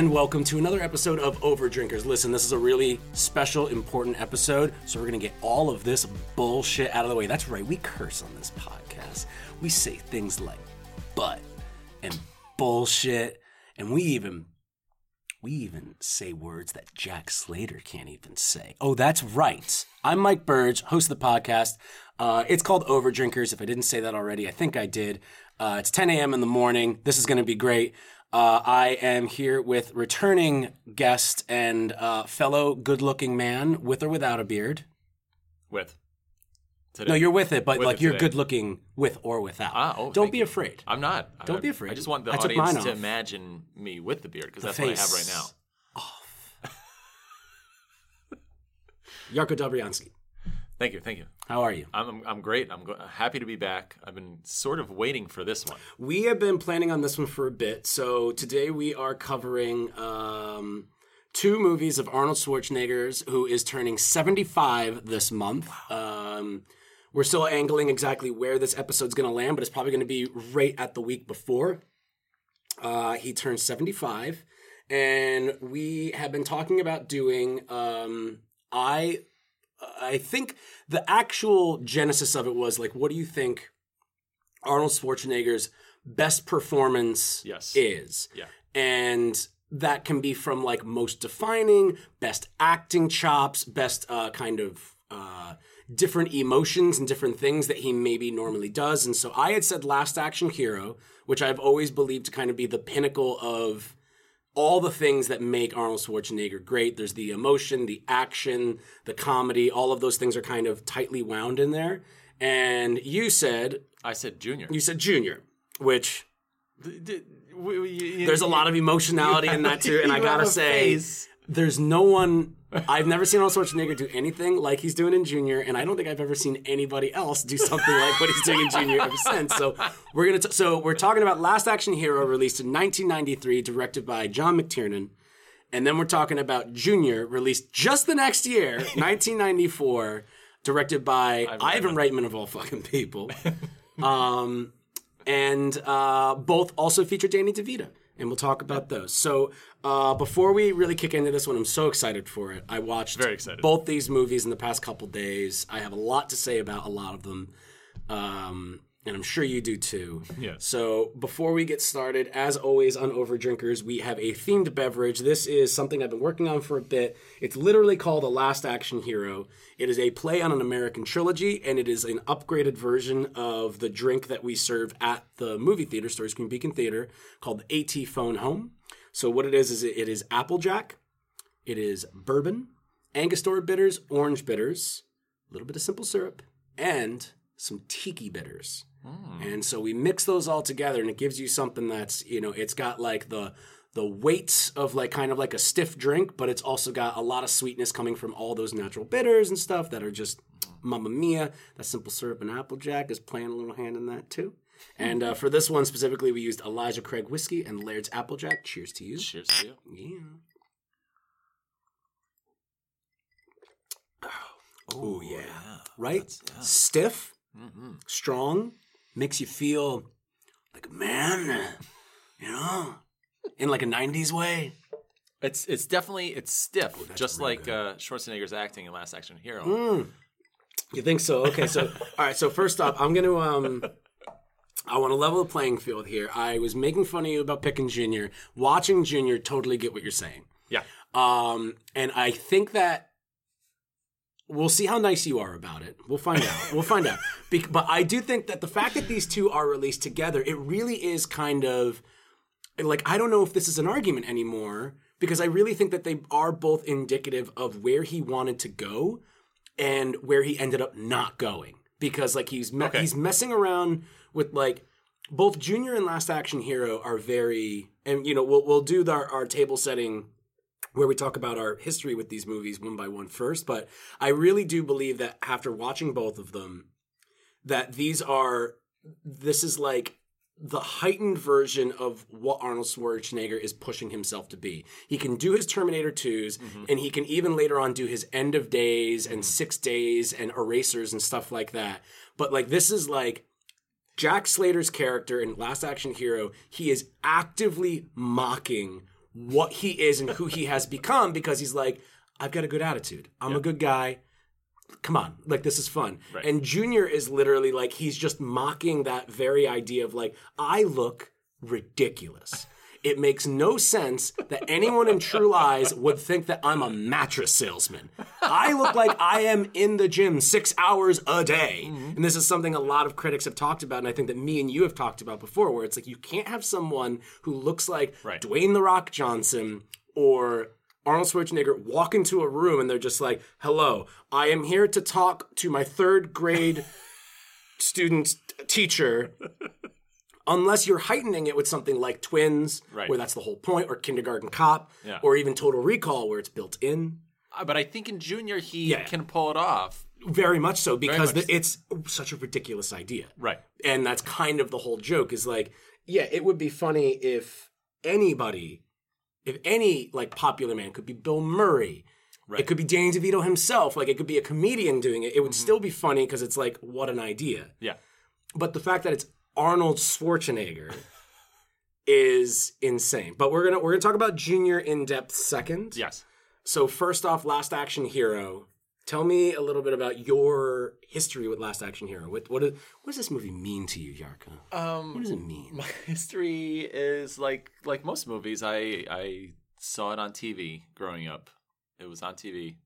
and welcome to another episode of Overdrinkers. Listen, this is a really special, important episode, so we're gonna get all of this bullshit out of the way. That's right, we curse on this podcast. We say things like butt and bullshit, and we even we even say words that Jack Slater can't even say. Oh, that's right. I'm Mike Burge, host of the podcast. Uh, it's called Overdrinkers. If I didn't say that already, I think I did. Uh, it's 10 a.m. in the morning. This is going to be great. Uh, I am here with returning guest and uh, fellow good-looking man, with or without a beard. With. Today. No, you're with it, but With like it you're good-looking with or without. Ah, oh, Don't be you. afraid. I'm not. Don't I- be afraid. I just want the I audience to imagine me with the beard because that's what I have right now. Yarko Dobriansky, Thank you, thank you. How are you? I'm I'm, great. I'm happy to be back. I've been sort of waiting for this one. We have been planning on this one for a bit. So today we are covering um, two movies of Arnold Schwarzenegger's, who is turning 75 this month. Um, we're still angling exactly where this episode's going to land, but it's probably going to be right at the week before. Uh, he turns 75. And we have been talking about doing. Um, I I think the actual genesis of it was like, what do you think Arnold Schwarzenegger's best performance Yes. is? Yeah. And that can be from like most defining, best acting chops, best uh, kind of uh, different emotions and different things that he maybe normally does. And so I had said Last Action Hero, which I've always believed to kind of be the pinnacle of all the things that make Arnold Schwarzenegger great. There's the emotion, the action, the comedy, all of those things are kind of tightly wound in there. And you said, I said Junior. you said Junior, which D- d- w- w- you- there's a lot of emotionality in that too. And I gotta say, face. There's no one. I've never seen Arnold Schwarzenegger do anything like he's doing in Junior, and I don't think I've ever seen anybody else do something like what he's doing in Junior ever since. So we're gonna. T- so we're talking about Last Action Hero, released in 1993, directed by John McTiernan, and then we're talking about Junior, released just the next year, 1994, directed by Ivan Reitman of all fucking people. Um, and uh, both also feature Danny DeVito, and we'll talk about those. So uh, before we really kick into this one, I'm so excited for it. I watched Very excited. both these movies in the past couple days. I have a lot to say about a lot of them, um, and I'm sure you do too. Yeah. So before we get started, as always on Overdrinkers, we have a themed beverage. This is something I've been working on for a bit. It's literally called The Last Action Hero. It is a play on an American trilogy, and it is an upgraded version of the drink that we serve at the movie theater, Story Screen Beacon Theater, called the AT Phone Home. So what it is is it is Applejack, it is bourbon, Angostura bitters, orange bitters, a little bit of simple syrup, and some tiki bitters. And so we mix those all together, and it gives you something that's you know it's got like the the weight of like kind of like a stiff drink, but it's also got a lot of sweetness coming from all those natural bitters and stuff that are just mamma mia. That simple syrup and applejack is playing a little hand in that too. And uh, for this one specifically, we used Elijah Craig whiskey and Laird's Applejack. Cheers to you. Cheers to you. Yeah. Oh yeah. Right? Stiff, Mm-hmm. strong, makes you feel like a man, you know, in like a '90s way. It's it's definitely it's stiff, Oh, just really like uh, Schwarzenegger's acting in Last Action Hero. Mm. You think so? Okay, so all right. So first off, I'm gonna um, I want to level the playing field here. I was making fun of you about picking Junior. Watching Junior, totally get what you're saying. Yeah, Um, and I think that we'll see how nice you are about it. We'll find out. We'll find out. Bec- but I do think that the fact that these two are released together, it really is kind of like I don't know if this is an argument anymore because I really think that they are both indicative of where he wanted to go and where he ended up not going because like he's me- Okay. he's messing around with like both Junior and Last Action Hero are very and you know we'll we'll do our, our table setting where we talk about our history with these movies one by one first but I really do believe that after watching both of them that these are this is like the heightened version of what Arnold Schwarzenegger is pushing himself to be. He can do his Terminator 2s mm-hmm. and he can even later on do his End of Days and mm-hmm. 6 Days and Erasers and stuff like that. But like this is like Jack Slater's character in Last Action Hero, he is actively mocking what he is and who he has become because he's like, I've got a good attitude. I'm a good guy. Come on, like this is fun. Right. And Junior is literally like he's just mocking that very idea of like I look ridiculous. It makes no sense that anyone in True Lies would think that I'm a mattress salesman. I look like I am in the gym six hours a day. Mm-hmm. And this is something a lot of critics have talked about, and I think that me and you have talked about before, where it's like you can't have someone who looks like Right. Dwayne The Rock Johnson or Arnold Schwarzenegger walk into a room and they're just like, hello, I am here to talk to my third grade student teacher unless you're heightening it with something like twins Right. where that's the whole point or kindergarten cop Yeah. or even total recall where it's built in Uh, But I think in Junior he Yeah. can pull it off. very much so because much the, it's such a ridiculous idea Right. and that's kind of the whole joke is like yeah it would be funny if anybody if any like popular man could be bill murray Right. it could be danny devito himself like it could be a comedian doing it it would still be funny because it's like what an idea Yeah. but the fact that it's arnold schwarzenegger is insane but we're gonna we're gonna talk about junior in depth second Yes. so first off last action hero tell me a little bit about your history with last action hero what what, is, what does this movie mean to you yarka Um, what does it mean my history is like like most movies. I I saw it on TV growing up. It was on TV.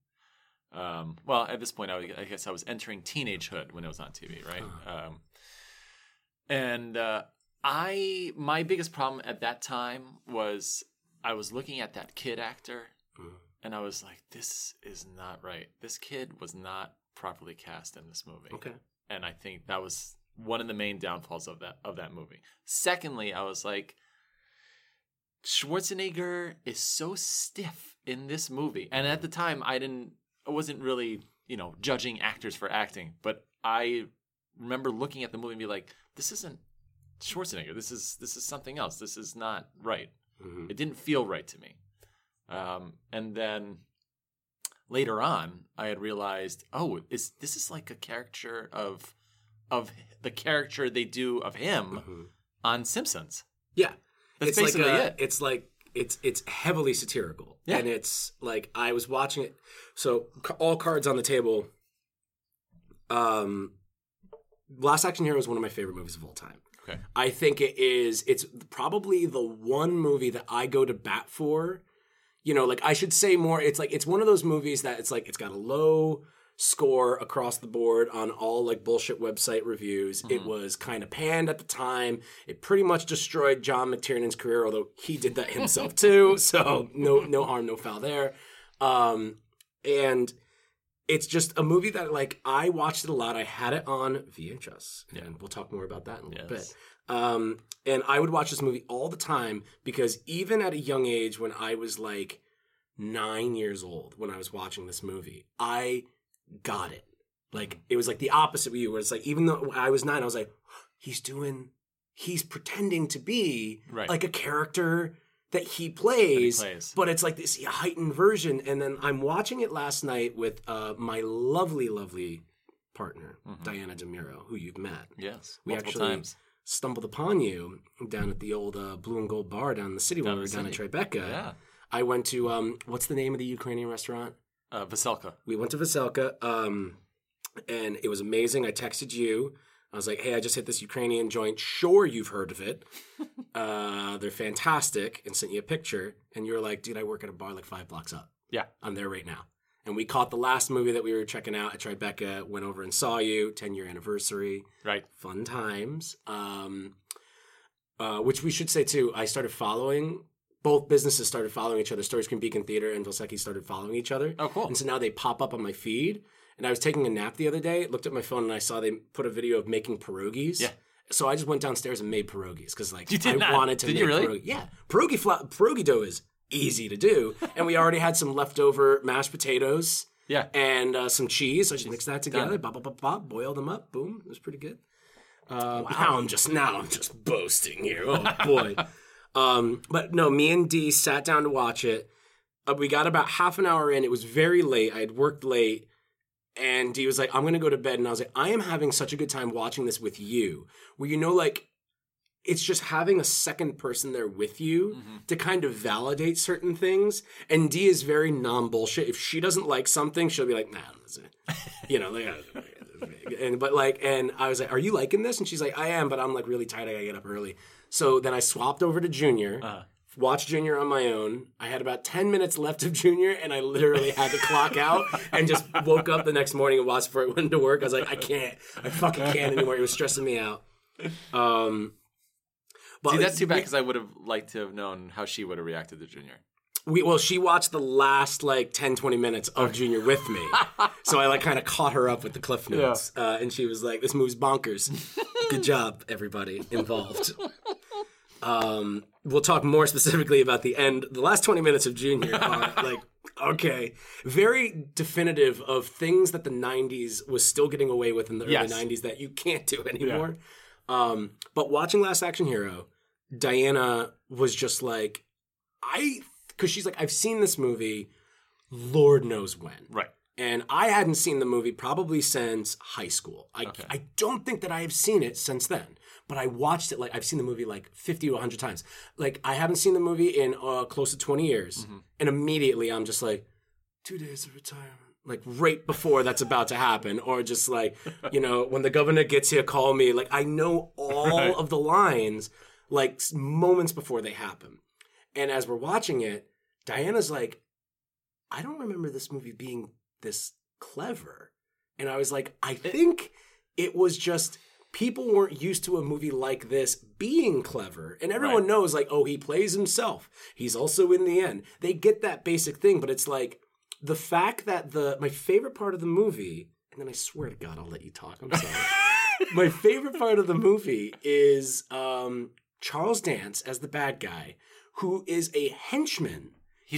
Um, well, at this point, I, I guess I was entering teenagehood when it was on TV, right? Um, and uh, I my biggest problem at that time was I was looking at that kid actor, Mhm. and I was like, "This is not right. This kid was not properly cast in this movie." okay and I think that was one of the main downfalls of that of that movie. Secondly, I was like, Schwarzenegger is so stiff in this movie, and at the time, I didn't, I wasn't really, you know, judging actors for acting, but I remember looking at the movie and be like, this isn't Schwarzenegger. This is this is something else. This is not right. Mhm. It didn't feel right to me. Um, and then later on, I had realized, oh, is this is like a caricature of of the character they do of him Mhm. on Simpsons. yeah That's it's basically like a- it. it's like it's it's heavily satirical Yeah. and it's like i was watching it so all cards on the table um last action hero is one of my favorite movies of all time. Okay. i think it is it's probably the one movie that i go to bat for. You know like i should say more it's like it's one of those movies that it's like it's got a low score across the board on all like bullshit website reviews. It was kind of panned at the time. It pretty much destroyed john mctiernan's career although he did that himself too so no no harm no foul there. Um and it's just a movie that like I watched it a lot. I had it on VHS, and we'll talk more about that in a little Yes. bit. Um, and I would watch this movie all the time because even at a young age, when I was like nine years old, when I was watching this movie, I got it. Like it was like the opposite of you, where it's like even though I was nine, I was like, he's doing, he's pretending to be Right. like a character that he plays, plays. but it's like this heightened version. And then I'm watching it last night with uh, my lovely, lovely partner, Diana DeMiro, who you've met. Yes, We actually times. stumbled upon you down at the old uh, Blue and Gold Bar down in the city when Down we in were down at. Tribeca. Yeah, I went to um, what's the name of the Ukrainian restaurant? uh, Veselka. We went to Veselka, um, and it was amazing. I texted you. I was like, "Hey, I just hit this Ukrainian joint. Sure, you've heard of it. uh, they're fantastic." And sent you a picture, and you were like, "Dude, I work at a bar like five blocks up. Yeah, I'm there right now." And we caught the last movie that we were checking out at Tribeca. Went over and saw you. Ten year anniversary right. fun times. Um, uh, which we should say too. I started following both businesses started following each other. Story Screen Beacon Theater and Veselka started following each other. Oh, cool. And so now they pop up on my feed. And I was taking a nap the other day, looked at my phone, and I saw they put a video of making pierogies. Yeah. So I just went downstairs and made pierogies because like I not. wanted to Did make you really? pierogi. Yeah, pierogi fla- pierogi dough is easy to do, and we already had some leftover mashed potatoes Yeah. and uh, some cheese. So I just mixed that together, bop, bop, bop, bop, boil them up. Boom, it was pretty good. Uh, Now I'm just now I'm just boasting here. Oh boy. um, but no, me and Dee sat down to watch it. Uh, we got about half an hour in. It was very late. I had worked late, and Dee was like, "I'm gonna go to bed," and I was like, "I am having such a good time watching this with you." Where you know, like it's just having a second person there with you mm-hmm. to kind of validate certain things. And D is very non bullshit. If she doesn't like something, she'll be like, nah, that's it. you know, like, and but like, and I was like, are you liking this? And she's like, I am, but I'm like really tired. I gotta get up early. So then I swapped over to Junior. Uh-huh. Watched Junior on my own. I had about 10 minutes left of Junior, and I literally had to clock out and just woke up the next morning and watched before it went to work. I was like, I can't. I fucking can't anymore. It was stressing me out. Um, but See, that's too bad because I would have liked to have known how she would have reacted to Junior. We, well, she watched the last like 10, 20 minutes of Junior with me. so I like kind of caught her up with the cliff notes. Uh, and she was like, this move's bonkers. Good job, everybody involved. Um, we'll talk more specifically about the end. The last 20 minutes of Junior are like, okay, very definitive of things that the 90s was still getting away with in the Yes. early 90s that you can't do anymore. Um, but watching Last Action Hero, Diana was just like, I, because she's like, I've seen this movie, Lord knows when. Right. And I hadn't seen the movie probably since high school. I, I don't think that I have seen it since then. But I watched it like I've seen the movie like 50 to 100 times. Like I haven't seen the movie in uh, close to 20 years. And immediately I'm just like, two days of retirement. Like right before that's about to happen. Or just like, you know, when the governor gets here, call me. Like I know all Right. of the lines like moments before they happen. And as we're watching it, Diana's like, I don't remember this movie being this clever. And I was like, I think it was just people weren't used to a movie like this being clever. And everyone Right. knows, like, oh, he plays himself. He's also in the end. They get that basic thing, but it's like the fact that the my favorite part of the movie, and then I swear to God, I'll let you talk. I'm sorry. my favorite part of the movie is um, Charles Dance as the bad guy, who is a henchman.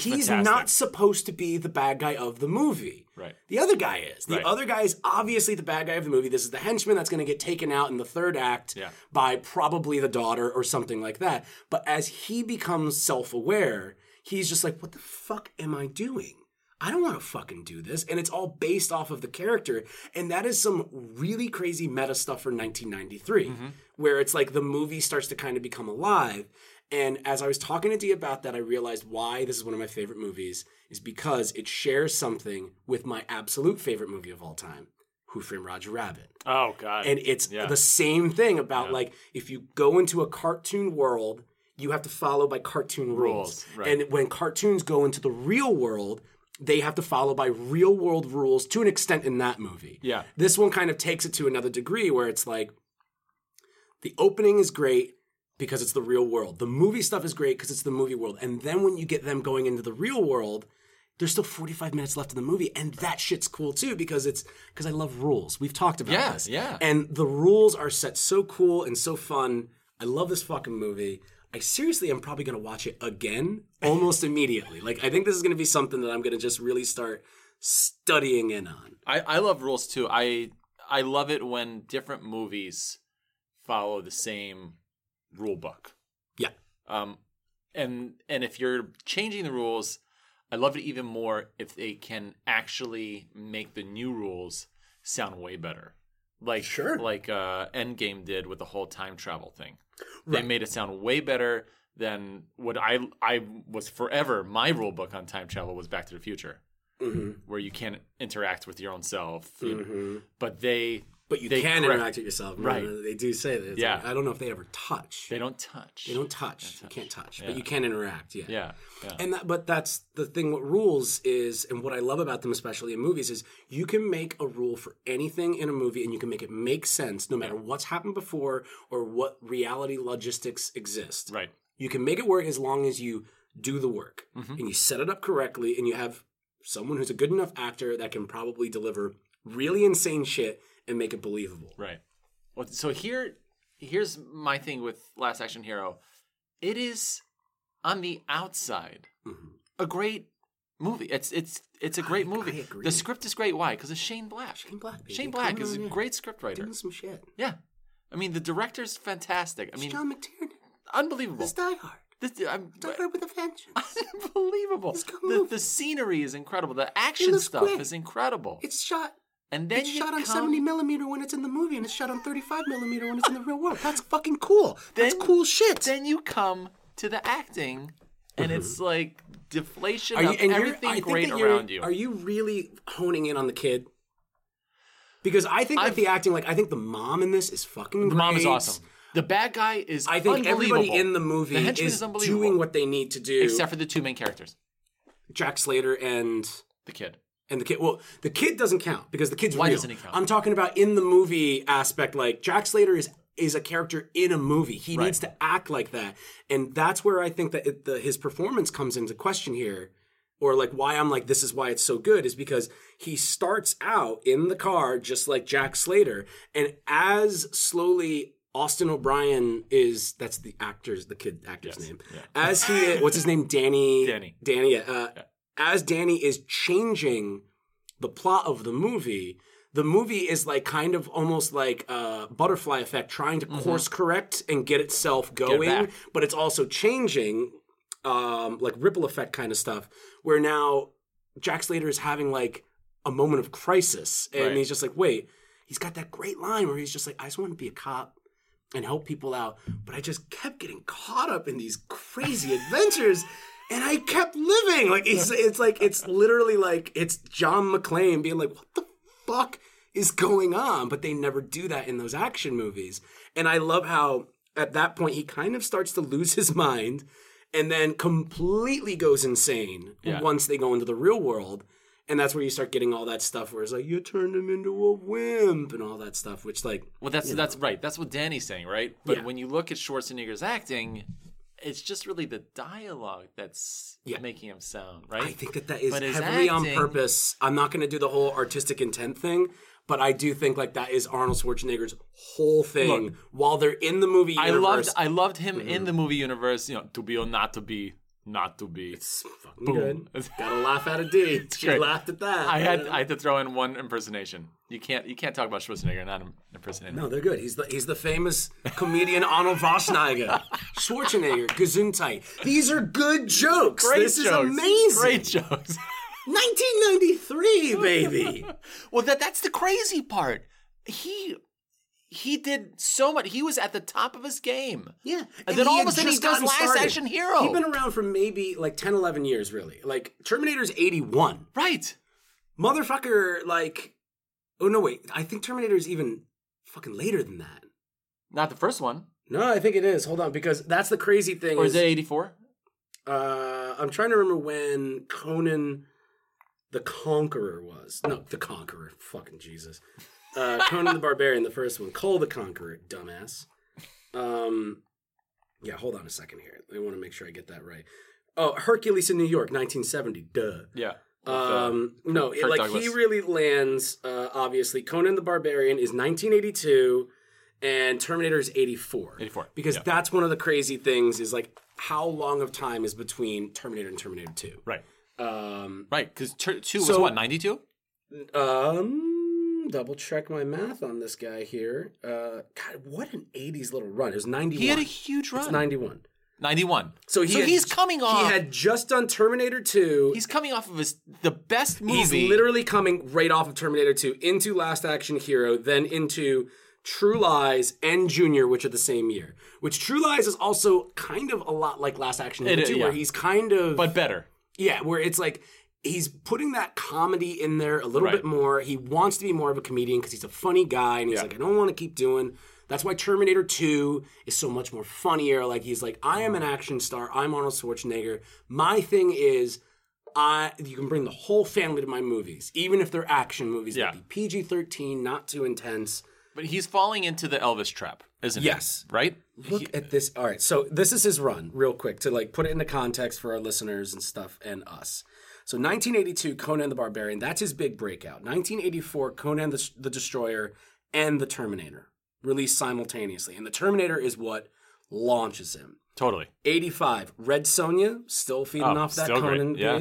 He's He's not supposed to be the bad guy of the movie. Right. The other guy is. The Right. other guy is obviously the bad guy of the movie. This is the henchman that's going to get taken out in the third act Yeah. by probably the daughter or something like that. But as he becomes self aware, he's just like, what the fuck am I doing? I don't want to fucking do this. And it's all based off of the character. And that is some really crazy meta stuff for 1993, mm-hmm. where it's like the movie starts to kind of become alive. And as I was talking to Dee about that, I realized why this is one of my favorite movies is because it shares something with my absolute favorite movie of all time, Who Framed Roger Rabbit. Oh God. And it's Yeah. the same thing about like if you go into a cartoon world, you have to follow by cartoon rules. Rules, right. And when cartoons go into the real world, they have to follow by real world rules to an extent in that movie. Yeah. This one kind of takes it to another degree where it's like the opening is great because it's the real world. The movie stuff is great because it's the movie world. And then when you get them going into the real world, there's still 45 minutes left in the movie and that shit's cool too because it's because I love rules. We've talked about Yeah, this. yeah. And the rules are set so cool and so fun. I love this fucking movie. I seriously am probably going to watch it again almost immediately. Like I think this is going to be something that I'm going to just really start studying in on. I, I love rules too. I I love it when different movies follow the same rule book. Yeah. Um, and and if you're changing the rules, I love it even more if they can actually make the new rules sound way better. Like Sure. like uh, Endgame did with the whole time travel thing. They made it sound way better than what I I was forever. My rule book on time travel was Back to the Future, Mm-hmm. where you can't interact with your own self. you. Mm-hmm. But they But you They can correct- interact with yourself. Right. They do say that. It's Yeah. like, I don't know if they ever touch. they don't touch. They don't touch. You touch. can't touch. Yeah. But you can interact. Yeah. Yeah, yeah. And that, but that's the thing. What rules is, and what I love about them, especially in movies, is you can make a rule for anything in a movie, and you can make it make sense, no matter what's happened before or what reality logistics exist. right. You can make it work as long as you do the work Mm-hmm. and you set it up correctly, and you have someone who's a good enough actor that can probably deliver really insane shit and make it believable. Right. Well, so here, here's my thing with Last Action Hero. It is on the outside Mhm. a great movie. It's it's it's a great I movie. agree. The script is great. Why? Because it's Shane Black. Shane Black. baby. Shane Black is a yeah. great scriptwriter. doing some shit. Yeah. I mean, the director's fantastic. I It's mean, John McTiernan. unbelievable. It's Die Hard. This, I'm, Die Hard with a vengeance. unbelievable. It's a good The, the scenery is incredible. The action stuff is incredible. It's shot and then It's shot on come- 70 millimeter when it's in the movie, and it's shot on 35 millimeter when it's in the real world. That's fucking cool. That's Then- cool shit. Then you come to the acting, and it's like deflation Mm-hmm. Are you, of and you're, everything great around you. Are you really honing in on the kid? Because I think like I've- the acting, like I think the mom in this is fucking. the mom is awesome. The bad guy is I think everybody in the movie The is, is doing what they need to do. except for the two main characters, Jack Slater and the kid. And the kid. Well, the kid doesn't count because the kid's Why real. doesn't he count? I'm talking about in the movie aspect. Like Jack Slater is is a character in a movie. He Right. needs to act like that, and that's where I think that it, the, his performance comes into question here. Or like why I'm like this is why it's so good is because he starts out in the car just like Jack Slater, and as slowly Austin O'Brien is that's the actor's the kid actor's name. As he what's his name Danny Danny. Danny yeah, uh, as Danny is changing the plot of the movie, the movie is like kind of almost like a butterfly effect, trying to course correct and get itself going, back. but it's also changing, um, like ripple effect kind of stuff. Where now Jack Slater is having like a moment of crisis, and Right. he's just like, wait, he's got that great line where he's just like, I just want to be a cop and help people out, but I just kept getting caught up in these crazy adventures. And I kept living like it's it's like it's literally like it's John McClane being like, "What the fuck is going on?" But they never do that in those action movies. And I love how at that point he kind of starts to lose his mind and then completely goes insane Yeah. once they go into the real world. And that's where you start getting all that stuff where it's like you turned him into a wimp and all that stuff, which like Well, that's that's right. That's what Danny's saying, right? But Yeah. when you look at Schwarzenegger's acting, it's just really the dialogue that's Yeah. making him sound right. I think that that is heavily on purpose. I'm not going to do the whole artistic intent thing, but I do think like that is Arnold Schwarzenegger's whole thing. Look, while they're in the movie I loved I loved him Mm-hmm. in the movie universe. You know, to be or not to be, not to be. it's fucking Boom. good. Gotta laugh at a D. She great. laughed at that. I had I had to throw in one impersonation. You can't you can't talk about Schwarzenegger and not im- impersonate no, they're good. He's the he's the famous comedian Arnold Schwarzenegger. Schwarzenegger, Gesundheit. These are good jokes. Great this jokes. is amazing. Great jokes. 1993, baby. well, that that's the crazy part. He he did so much. He was at the top of his game. Yeah. And then all of a sudden he does Last started. Action Hero. He'd been around for maybe like 10, 11 years, really. Like, Terminator's 81. Right. Motherfucker, like, oh no, wait. I think Terminator's even fucking later than that. Not the first one. No, I think it is. Hold on, because that's the crazy thing. Or is it 84? Uh, I'm trying to remember when Conan the Conqueror was. No, the Conqueror. Fucking Jesus. Uh, Conan the Barbarian, the first one. Kull the Conqueror, dumbass. Um, yeah, hold on a second here. I want to make sure I get that right. Oh, Hercules in New York, 1970. Duh. Yeah. Uh, Um, no, it, like Douglas. he really lands. Uh, obviously, Conan the Barbarian is 1982, and Terminator is 84. 84, Because yeah. that's one of the crazy things is like how long of time is between Terminator and Terminator 2. right. Um, Right. Because two was So- what, 92? um, double check my math on this guy here. Uh, God, what an 80s little run. It was 91. He had a huge run. It's 91. 91. So, he had- he's coming off. He had just done Terminator 2. he's coming off of his the best movie. He's literally coming right off of Terminator 2 into Last Action Hero, then into True Lies and Junior, which are the same year. Which True Lies is also kind of a lot like Last Action Hero It- 2, yeah. where he's kind of but better. Yeah, where it's like he's putting that comedy in there a little Right. bit more. He wants to be more of a comedian because he's a funny guy, and he's Yeah. like, I don't want to keep doing. That's why Terminator 2 is so much more funnier. Like he's like, I am an action star. I'm Arnold Schwarzenegger. My thing is, I you can bring the whole family to my movies, even if they're action movies. Yeah. They'll PG-13, not too intense. But he's falling into the Elvis trap, isn't Yes. he? Yes. Right? Look at this. All right, so this is his run, real quick, to like put it into context for our listeners and stuff and us. So 1982, Conan the Barbarian, that's his big breakout. 1984, Conan the, the Destroyer and the Terminator released simultaneously, and the Terminator is what launches him. Totally. 85, Red Sonja, still feeding Oh, off that still great, Conan yeah.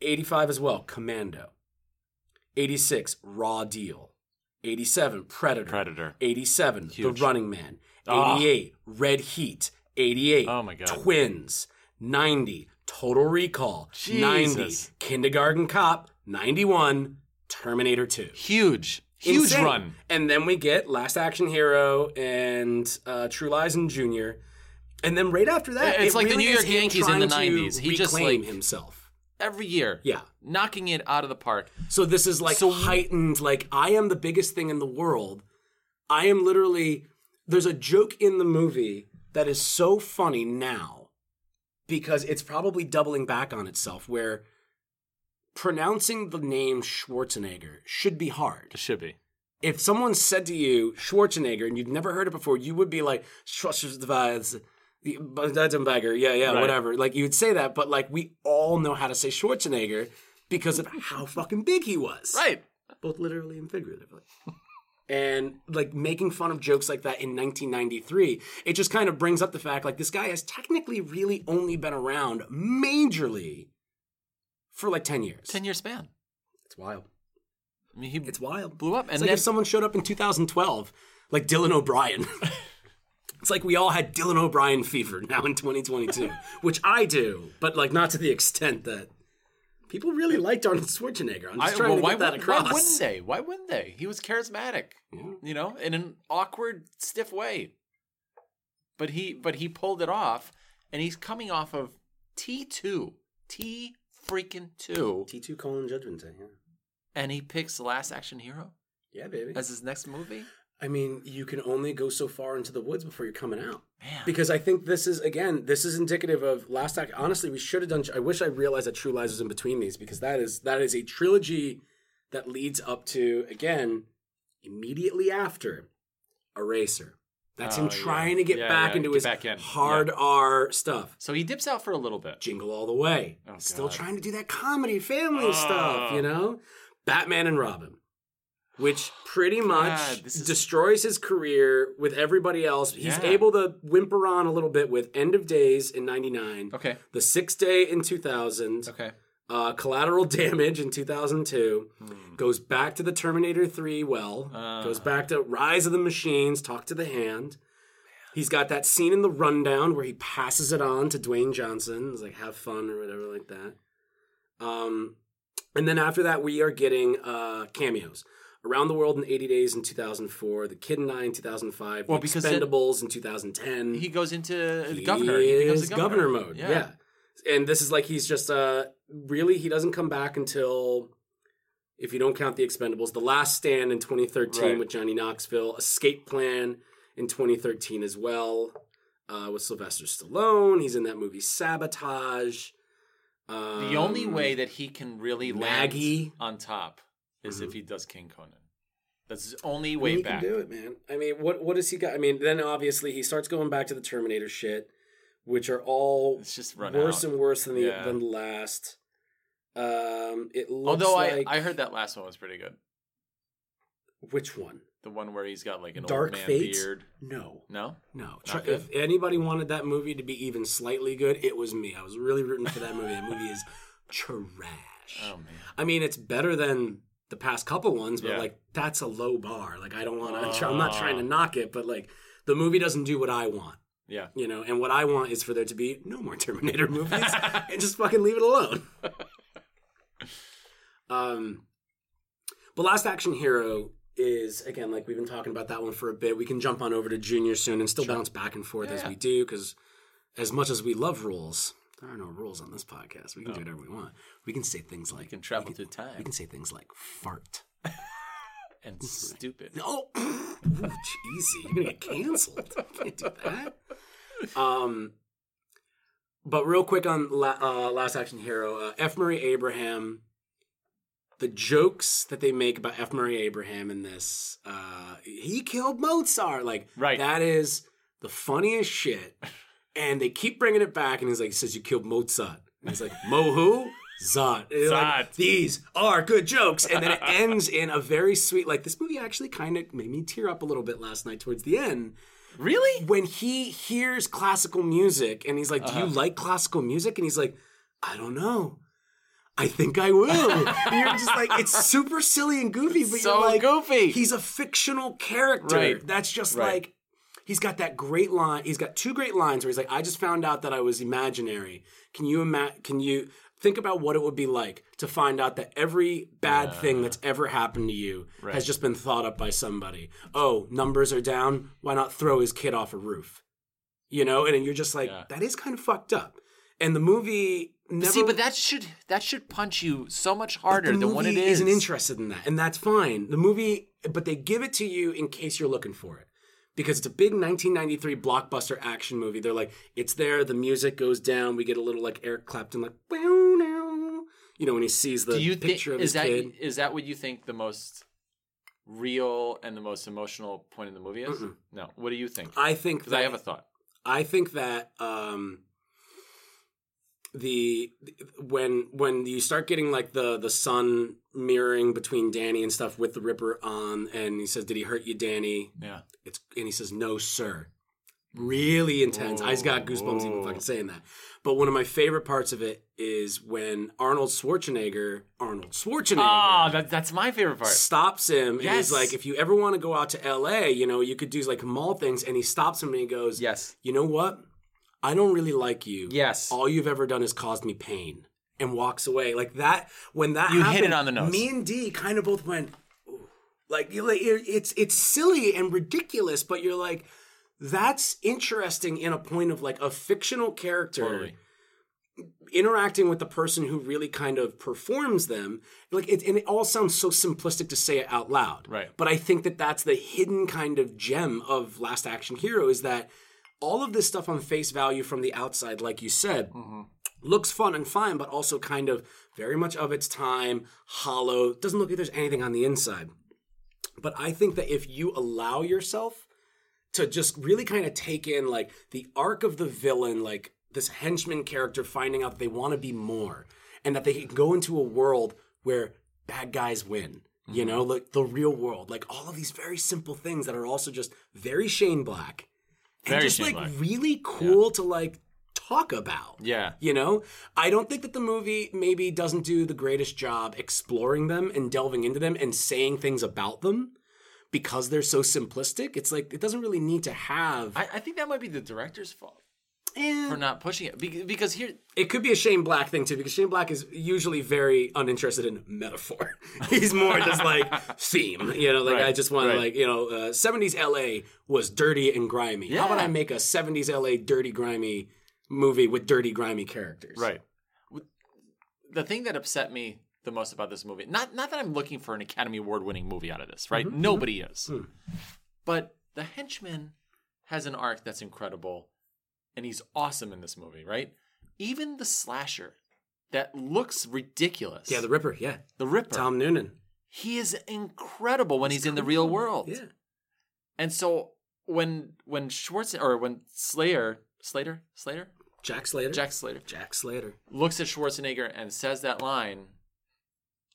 85 as well, Commando. 86, Raw Deal. 87, Predator. Predator. 87, Huge. The Running Man. Ah. 88, Red Heat. 88, Oh my God. Twins. 90, Total Recall. Jesus. 90, Kindergarten Cop. 91, Terminator 2. Huge, huge Insane. run. And then we get Last Action Hero and uh, True Lies and Junior. And then right after that, It's it like the New York Yankees in the 90s. He just, like- himself. Every year, Yeah. knocking it out of the park. So this is like So- heightened, like I am the biggest thing in the world. I am literally there's a joke in the movie that is so funny now because it's probably doubling back on itself where pronouncing the name Schwarzenegger should be hard. It should be. If someone said to you Schwarzenegger and you'd never heard it before, you would be like Schwarzenegger, yeah, yeah, Right. whatever. Like you would say that, but like we all know how to say Schwarzenegger because of how fucking big he was Right. both literally and figuratively. and like making fun of jokes like that in 1993, it just kind of brings up the fact like this guy has technically really only been around majorly for like 10 years. 10 year span. It's wild. I mean, he It's wild. blew up. It's And like then, if someone showed up in 2012, like Dylan O'Brien. it's like we all had Dylan O'Brien fever now in 2022, which I do, but like not to the extent that people really liked Arnold Schwarzenegger. I'm just I, trying well, to why, get that across. why wouldn't they? Why wouldn't they? He was charismatic, you know, in an awkward, stiff way. But he, but he pulled it off, and he's coming off of T two, T freaking two, T2 colon Judgment Day, yeah. and he picks Last Action Hero Yeah, baby. as his next movie. I mean, you can only go so far into the woods before you're coming out. Man, Because I think this is again, this is indicative of last act. Honestly, we should have done. I wish I realized that True Lies was in between these because that is that is a trilogy that leads up to again immediately after Eraser. That's Oh, him yeah. trying to get Yeah, back yeah, into get his back in. hard R stuff. so he dips out for a little bit. Jingle all the way. Oh, Still trying to do that comedy family Oh. stuff, you know? Batman and Robin. Which pretty much God, is- destroys his career with everybody else. He's Yeah. able to whimper on a little bit with End of Days in 99, Okay, The Sixth Day in 2000, okay. uh, Collateral Damage in 2002, goes back to the Terminator 3 well, Uh. goes back to Rise of the Machines, Talk to the Hand. He's got that scene in the rundown where he passes it on to Dwayne Johnson. It's like have fun or whatever like that. Um, and then after that, we are getting uh, cameos. Around the World in 80 Days in 2004, The Kid and I in 2005, Well, The Expendables in 2010 He goes into he governor. He becomes governor. governor. mode. Yeah. And this is like he's just uh really he doesn't come back until if you don't count the Expendables, The Last Stand in 2013 Right. with Johnny Knoxville, Escape Plan in 2013 as well uh, with Sylvester Stallone. He's in that movie Sabotage. Um, The only way that he can really Maggie. Land on top is if he does King Conan. That's his only I mean, way he back. can do it, man. I mean, what what does he got? I mean, then obviously he starts going back to the Terminator shit, which are all It's just worse out. and worse than the Yeah. than the last. Um, it looks Although like I, I heard that last one was pretty good. which one? The one where he's got like an Dark old man Fate? beard. No, No? no. Good? if anybody wanted that movie to be even slightly good, it was me. I was really rooting for that movie. That movie is trash. Oh man. I mean, it's better than the past couple ones, but Yeah. like that's a low bar. Like I don't want to. I'm not trying to knock it, but like the movie doesn't do what I want. Yeah. you know and what i want is for there to be no more terminator movies and just fucking leave it alone um but last action hero is again like we've been talking about that one for a bit we can jump on over to junior soon and still bounce back and forth as Yeah. we do because as much as we love rules there are no rules on this podcast we can do whatever we want we can say things like You can travel we through time. we can say things like fart and stupid. Oh, easy. You're gonna get canceled. Can't do that. Um, but real quick on La- uh, Last Action Hero, uh, F. Murray Abraham. The jokes that they make about F. Murray Abraham in this, uh, he killed Mozart. Like, Right. that is the funniest shit. And they keep bringing it back, and he's like, he says, You killed Mozart. And he's like, Mo who? Zot. And like, These are good jokes. And then it ends in a very sweet, like, this movie actually kind of made me tear up a little bit last night towards the end Really? when he hears classical music and he's like, Do you Uh-huh. like classical music? And he's like, I don't know. I think I will. and you're just like, it's super silly and goofy, but So you're like, goofy. He's a fictional character. Right. That's just Right. like, he's got that great line. He's got two great lines where he's like, I just found out that I was imaginary. Can you imagine? Can you? think about what it would be like to find out that every bad thing that's ever happened to you has just been thought up by somebody. Oh, numbers are down. Why not throw his kid off a roof? You know, and you're just like, Yeah. that is kind of fucked up. And the movie never. See, but that should that should punch you so much harder the than what it is. isn't interested in that, and that's fine. The movie, but they give it to you in case you're looking for it, because it's a big 1993 blockbuster action movie. They're like, it's there. The music goes down. We get a little like Eric Clapton, like, you know, when he sees the Do you picture of is his that kid. is that what you think the most real and the most emotional point in the movie is? No. What do you think? I think that I have a thought. I think that um, the when when you start getting like the the son mirroring between Danny and stuff with the Ripper on, and he says, "Did he hurt you, Danny?" Yeah. It's and he says, "No, sir." Really intense. I just got goosebumps even fucking saying that. But one of my favorite parts of it is when Arnold Schwarzenegger, Arnold Schwarzenegger, Ah, that, that's my favorite part. stops him and Yes. he's like, if you ever want to go out to LA, you know, you could do like mall things. And he stops him and he goes, Yes. you know what? I don't really like you. Yes. All you've ever done is caused me pain. And walks away. Like that, when that You hit happened, it on the nose. me and D kind of both went, "Ooh." like, you like, it- it's, it's silly and ridiculous, but you're like, that's interesting in a point of like a fictional character Totally. interacting with the person who really kind of performs them like it, and it all sounds so simplistic to say it out loud Right. but i think that that's the hidden kind of gem of last action hero is that all of this stuff on face value from the outside like you said looks fun and fine but also kind of very much of its time hollow doesn't look like there's anything on the inside but i think that if you allow yourself to just really kind of take in like the arc of the villain, like this henchman character finding out that they want to be more and that they can go into a world where bad guys win. Mm-hmm. You know, like the real world, like all of these very simple things that are also just very Shane Black and Very just like really cool to like talk about. Yeah. You know, I don't think that the movie maybe doesn't do the greatest job exploring them and delving into them and saying things about them because they're so simplistic. It's like it doesn't really need to have. I, I think that might be the director's fault Eh, for not pushing it. Be- Because here, it could be a Shane Black thing too, because Shane Black is usually very uninterested in metaphor. He's more just like theme. You know, like Right, I just want to like you know, uh, '70s LA was dirty and grimy. How about Yeah. I make a '70s LA dirty grimy movie with dirty grimy characters? right. The thing that upset me the most about this movie, not not that I'm looking for an Academy Award winning movie out of this, right? Mm-hmm, Nobody is. Hmm. But the henchman has an arc that's incredible, and he's awesome in this movie, right? Even the slasher that looks ridiculous. Yeah, the Ripper. Yeah, the Ripper. Tom Noonan. he is incredible when he's in the real world. Yeah. And so when when Schwartz or when Slayer Slater Slater Jack Slater. Jack Slater Jack Slater. looks at Schwarzenegger and says that line,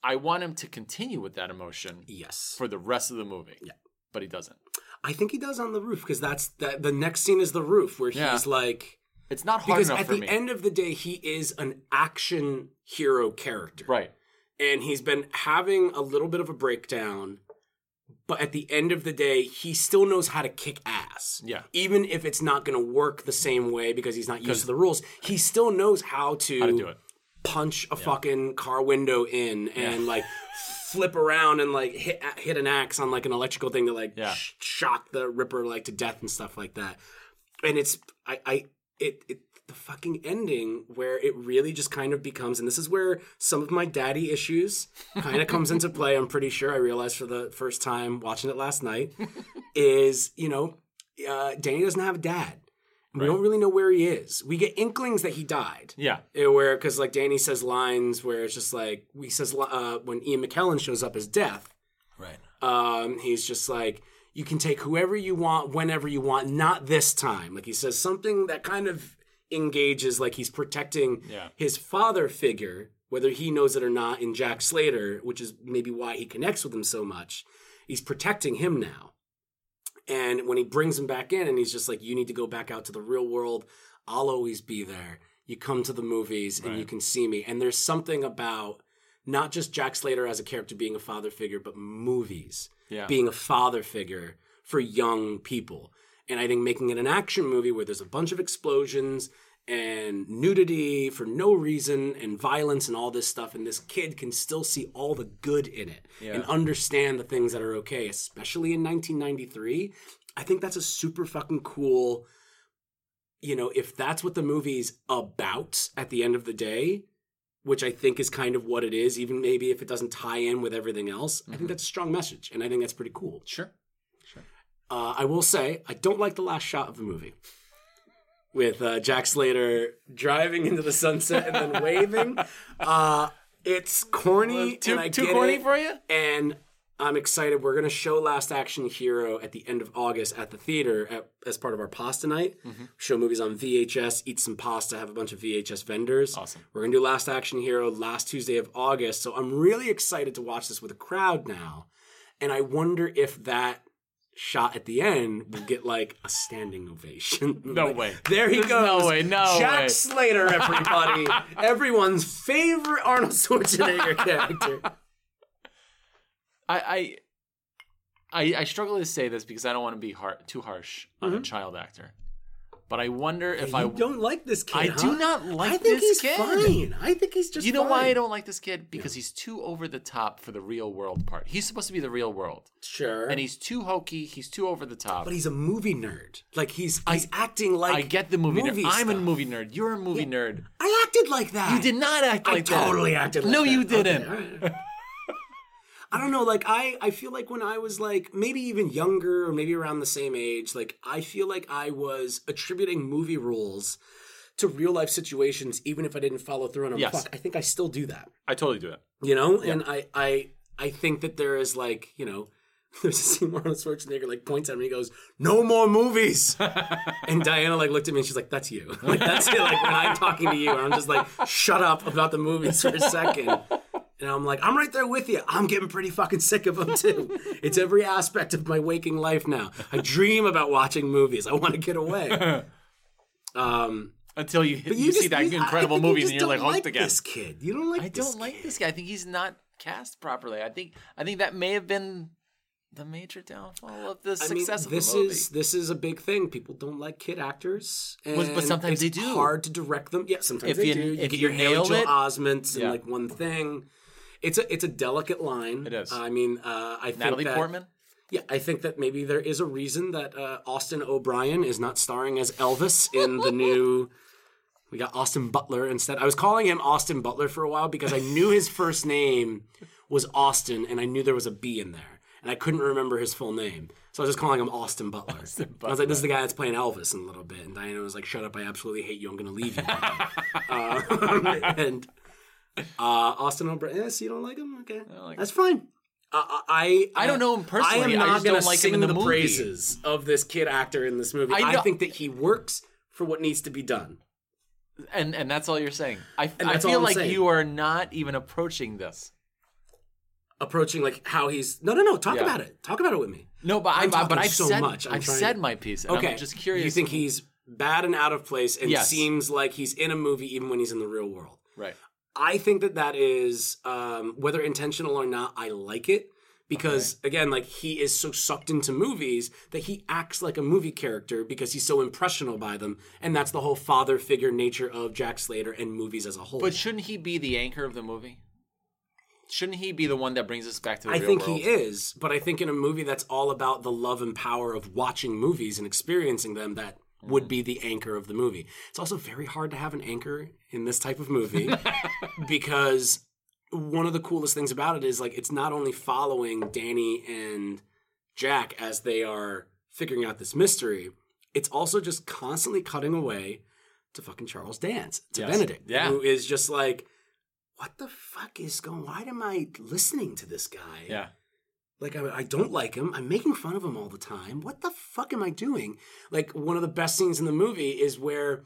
I want him to continue with that emotion Yes. for the rest of the movie. Yeah. But he doesn't. I think he does on the roof because that's that. The next scene is the roof where Yeah. he's like, It's not hard because enough at for the me. end of the day, he is an action hero character, right. and he's been having a little bit of a breakdown. But at the end of the day, he still knows how to kick ass. Yeah. Even if it's not going to work the same way because he's not used to the rules, he still knows how to, How to do it. punch a fucking car window in and like flip around and like hit hit an axe on like an electrical thing to like Yeah. sh- shock the Ripper like to death and stuff like that. And it's I I it it the fucking ending where it really just kind of becomes and this is where some of my daddy issues kind of comes into play i'm pretty sure i realized for the first time watching it last night is you know uh, danny doesn't have a dad we don't really know where he is we get inklings that he died Yeah. Eh, where because like danny says lines where it's just like he says uh, when ian mckellen shows up as death Right. um, he's just like, you can take whoever you want, whenever you want, not this time. Like he says something that kind of engages, like he's protecting Yeah. his father figure, whether he knows it or not, in Jack Slater, which is maybe why he connects with him so much. He's protecting him now. And when he brings him back in and he's just like, you need to go back out to the real world, I'll always be there. You come to the movies and you can see me. And there's something about not just Jack Slater as a character being a father figure, but movies Yeah. being a father figure for young people. And I think making it an action movie where there's a bunch of explosions and nudity for no reason and violence and all this stuff and this kid can still see all the good in it and understand the things that are okay especially in 1993 i think that's a super fucking cool you know if that's what the movie's about at the end of the day which i think is kind of what it is even maybe if it doesn't tie in with everything else i think that's a strong message and i think that's pretty cool. Sure. uh, I will say I don't like the last shot of the movie with uh, Jack Slater driving into the sunset and then waving. Uh, it's corny. Too, and I too corny it, for you? And I'm excited. We're gonna show Last Action Hero at the end of August at the theater at, as part of our pasta night. Mm-hmm. Show movies on VHS, eat some pasta, have a bunch of VHS vendors. Awesome. We're gonna do Last Action Hero last Tuesday of August. So I'm really excited to watch this with a crowd now. And I wonder if that shot at the end will get like a standing ovation. No Like, way. There he There's goes. no way, no Jack way. Slater, everybody. Everyone's favorite Arnold Schwarzenegger character. I, I I I struggle to say this because I don't want to be har- too harsh on a mm-hmm. child actor. But I wonder if I don't like this kid. I huh? do not like I think he's kid. fine. I think he's just. You know why I don't like this kid? Because he's too over the top for the real world part. He's supposed to be the real world. Sure. And he's too hokey, he's too over the top. but he's a movie nerd. Like he's he's acting like I get the movie, nerd. I'm a movie nerd. You're a movie nerd. I acted like that. You did not act I like that. I totally acted like No, that. you didn't. right. I don't know, like I I feel like when I was like maybe even younger or maybe around the same age, like I feel like I was attributing movie rules to real life situations even if I didn't follow through on them. Yes. Fuck, I think I still do that. I totally do it. You know? And I I I think that there is like, you know, there's a scene where Arnold Schwarzenegger like points at me and he goes, No more movies. and Diana like looked at me and she's like, That's you. Like that's it. Like when I'm talking to you and I'm just like, shut up about the movies for a second. And I'm like, I'm right there with you. I'm getting pretty fucking sick of them too. It's every aspect of my waking life now. I dream about watching movies. I want to get away. Um, Until you, you, you, see that you- incredible movie and you're like I don't hooked again. This kid, you don't like. I this don't like this guy. I think he's not cast properly. I think I think that may have been the major downfall of the I mean, success of this the movie. is this is a big thing. People don't like kid actors, and But- but sometimes it's they do. Hard to direct them. Yeah, sometimes If they you- do. You if get you your Haley nail Joel it- Osment and Yeah. like one thing. It's a it's a delicate line. It is. I mean, uh, I think Natalie that, Portman. Yeah, I think that maybe there is a reason that uh, Austin O'Brien is not starring as Elvis in the new. We got Austin Butler instead. I was calling him Austin Butler for a while because I knew his first name was Austin, and I knew there was a B in there, and I couldn't remember his full name, so I was just calling him Austin Butler. I was like, "This is the guy that's playing Elvis in a little bit," and Diana was like, "Shut up! I absolutely hate you. I'm going to leave you." um, and uh, Austin O'Brien, yes, you don't like him? Okay, like that's fine. Uh, I I don't know him personally. I am not going don't to like him sing in the the praises of this kid actor in this movie. I I, think that he works for what needs to be done. And and that's all you're saying. I, I feel like saying. you are not even approaching this. Approaching like how he's no no no talk Yeah. about it talk about it with me. No, but I'm I, but I've so said much. I'm I've said my piece. And Okay, I'm just curious. You think he's bad and out of place and Yes. seems like he's in a movie even when he's in the real world. right? I think that that is um, whether intentional or not. I like it because again, like he is so sucked into movies that he acts like a movie character because he's so impressionable by them, and that's the whole father figure nature of Jack Slater and movies as a whole. But shouldn't he be the anchor of the movie? Shouldn't he be the one that brings us back to the I think world? he is, but I think in a movie that's all about the love and power of watching movies and experiencing them, that would mm-hmm. be the anchor of the movie. It's also very hard to have an anchor in this type of movie because one of the coolest things about it is like it's not only following Danny and Jack as they are figuring out this mystery, it's also just constantly cutting away to fucking Charles Dance, to Yes. Benedict, Yeah. who is just like, what the fuck is going? Why am I listening to this guy? Yeah. Like I, I don't like him. I'm making fun of him all the time. What the fuck am I doing? Like one of the best scenes in the movie is where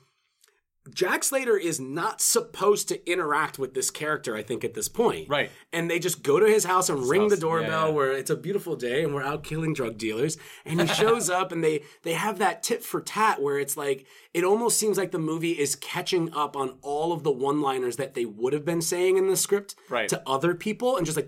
Jack Slater is not supposed to interact with this character. I think at this point, Right. And they just go to his house and ring the doorbell. Yeah, yeah. Where it's a beautiful day and we're out killing drug dealers. And he shows up and they they have that tit for tat where it's like it almost seems like the movie is catching up on all of the one liners that they would have been saying in the script Right. to other people and just like.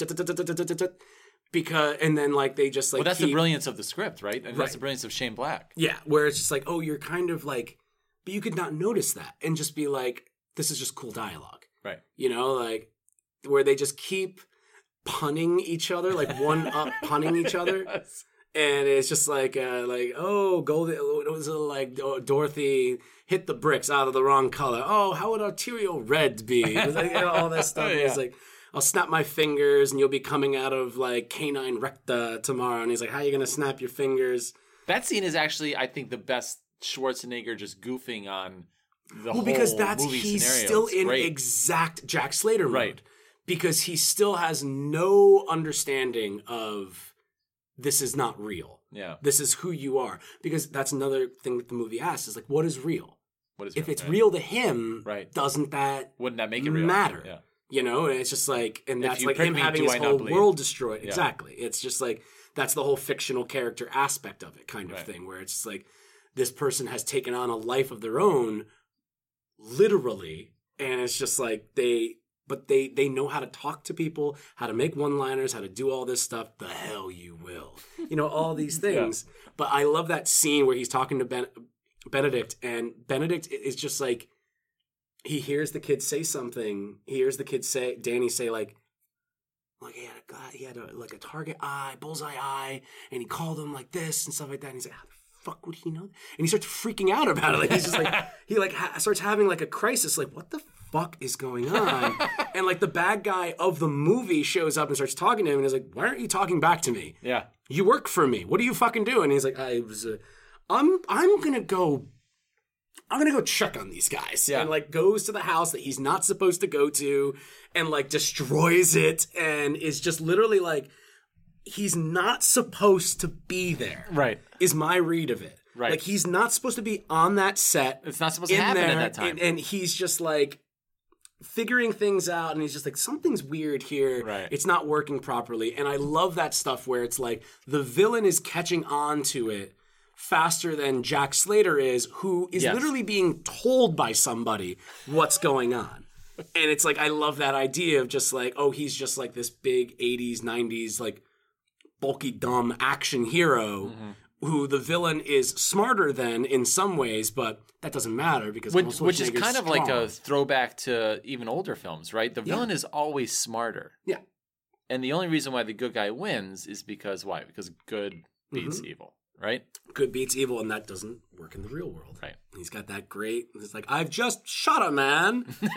Because and then like they just like Well, that's the brilliance of the script, right? And that's the brilliance of Shane Black. yeah where it's just like oh you're kind of like but you could not notice that and just be like, this is just cool dialogue. Right. You know, like where they just keep punning each other, like one up punning each other. And it's just like, uh, like, oh, golden, it was uh, like oh, Dorothy hit the bricks out of the wrong color. Oh, how would arterial red be? It was like, you know, all that stuff. And It's like, I'll snap my fingers and you'll be coming out of like canine recta tomorrow. And he's like, how are you going to snap your fingers? That scene is actually, I think, the best Schwarzenegger just goofing on the Well, because that's he's scenario. still It's in great. exact Jack Slater mode. Right. Because he still has no understanding of this is not real. yeah. This is who you are. Because that's another thing that the movie asks is like, what is real? What is If it's right. real to him, Right. doesn't that wouldn't that make it real? matter? Yeah. You know, and it's just like, and that's like him me, having his I whole world destroyed. Yeah. Exactly. It's just like that's the whole fictional character aspect of it, kind of Right. thing, where it's just like this person has taken on a life of their own, literally, and it's just like they, but they they know how to talk to people, how to make one liners, how to do all this stuff. The hell you will, you know, all these things. But I love that scene where he's talking to ben, Benedict, and Benedict is just like he hears the kid say something. He hears the kid say, Danny say like, like he had a guy, he had a, like a target eye, bullseye eye, and he called him like this and stuff like that. And he's like, how the fuck would he know? And he starts freaking out about it. Like he's just like he like ha- starts having like a crisis. Like what the fuck is going on? and like the bad guy of the movie shows up and starts talking to him and is like, why aren't you talking back to me? Yeah. you work for me. What are you fucking doing? And he's like, I was, uh, I'm, I'm gonna go, I'm gonna go check on these guys. Yeah. And like goes to the house that he's not supposed to go to, and like destroys it, and is just literally like, he's not supposed to be there. Right. Is my read of it. Right. Like he's not supposed to be on that set. It's not supposed to happen there, at that time. And, and he's just like figuring things out and he's just like something's weird here Right. it's not working properly and i love that stuff where it's like the villain is catching on to it faster than jack slater is who is Yes. literally being told by somebody what's going on and it's like i love that idea of just like oh he's just like this big 80s 90s like bulky dumb action hero Mm-hmm. who the villain is smarter than in some ways but that doesn't matter because which, which is kind of like a throwback to even older films, right? The villain is always smarter. Yeah. And the only reason why the good guy wins is because why? Because good beats Mm-hmm. evil, right? good beats evil, and that doesn't work in the real world. Right. He's got that great. It's like I've just shot a man,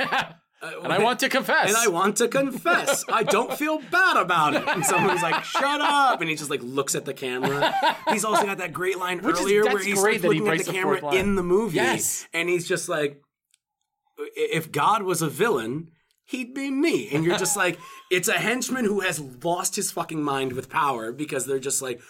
and I want to confess. and I want to confess. I don't feel bad about it. And someone's like, "Shut up!" And he just like looks at the camera. He's also got that great line Which is- earlier where he's like, that he looking at the the camera line. in the movie. Yes. and he's just like, "If God was a villain." He'd be me. And you're just like, it's a henchman who has lost his fucking mind with power because they're just like,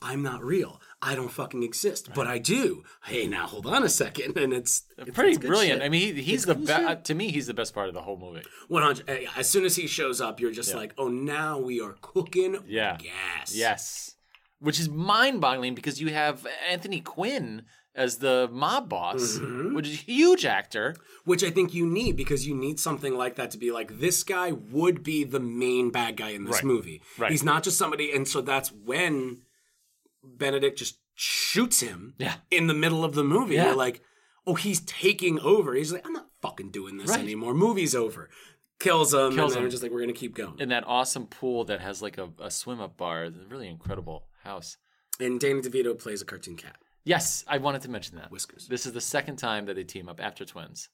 I'm not real. I don't fucking exist, but I do. Hey, now hold on a second, and it's, it's Pretty it's brilliant. shit. I mean, he, he's the best. shit. to me, he's the best part of the whole movie. 100. eh, As soon as he shows up, you're just like, oh, now we are cooking Yeah. gas. Yes. Which is mind boggling because you have Anthony Quinn as the mob boss, Mm-hmm. which is a huge actor. Which I think you need because you need something like that to be like, this guy would be the main bad guy in this Right. movie. Right. He's not just somebody, and so that's when Benedict just shoots him Yeah. in the middle of the movie. Yeah. You're like, oh, he's taking over. He's like, I'm not fucking doing this Right. anymore. Movie's over. Kills him, Kills and him. just like, we're gonna keep going. In that awesome pool that has like a, a swim up bar. It's a really incredible house. And Danny DeVito plays a cartoon cat. Yes, I wanted to mention that. Whiskers. This is the second time that they team up after twins.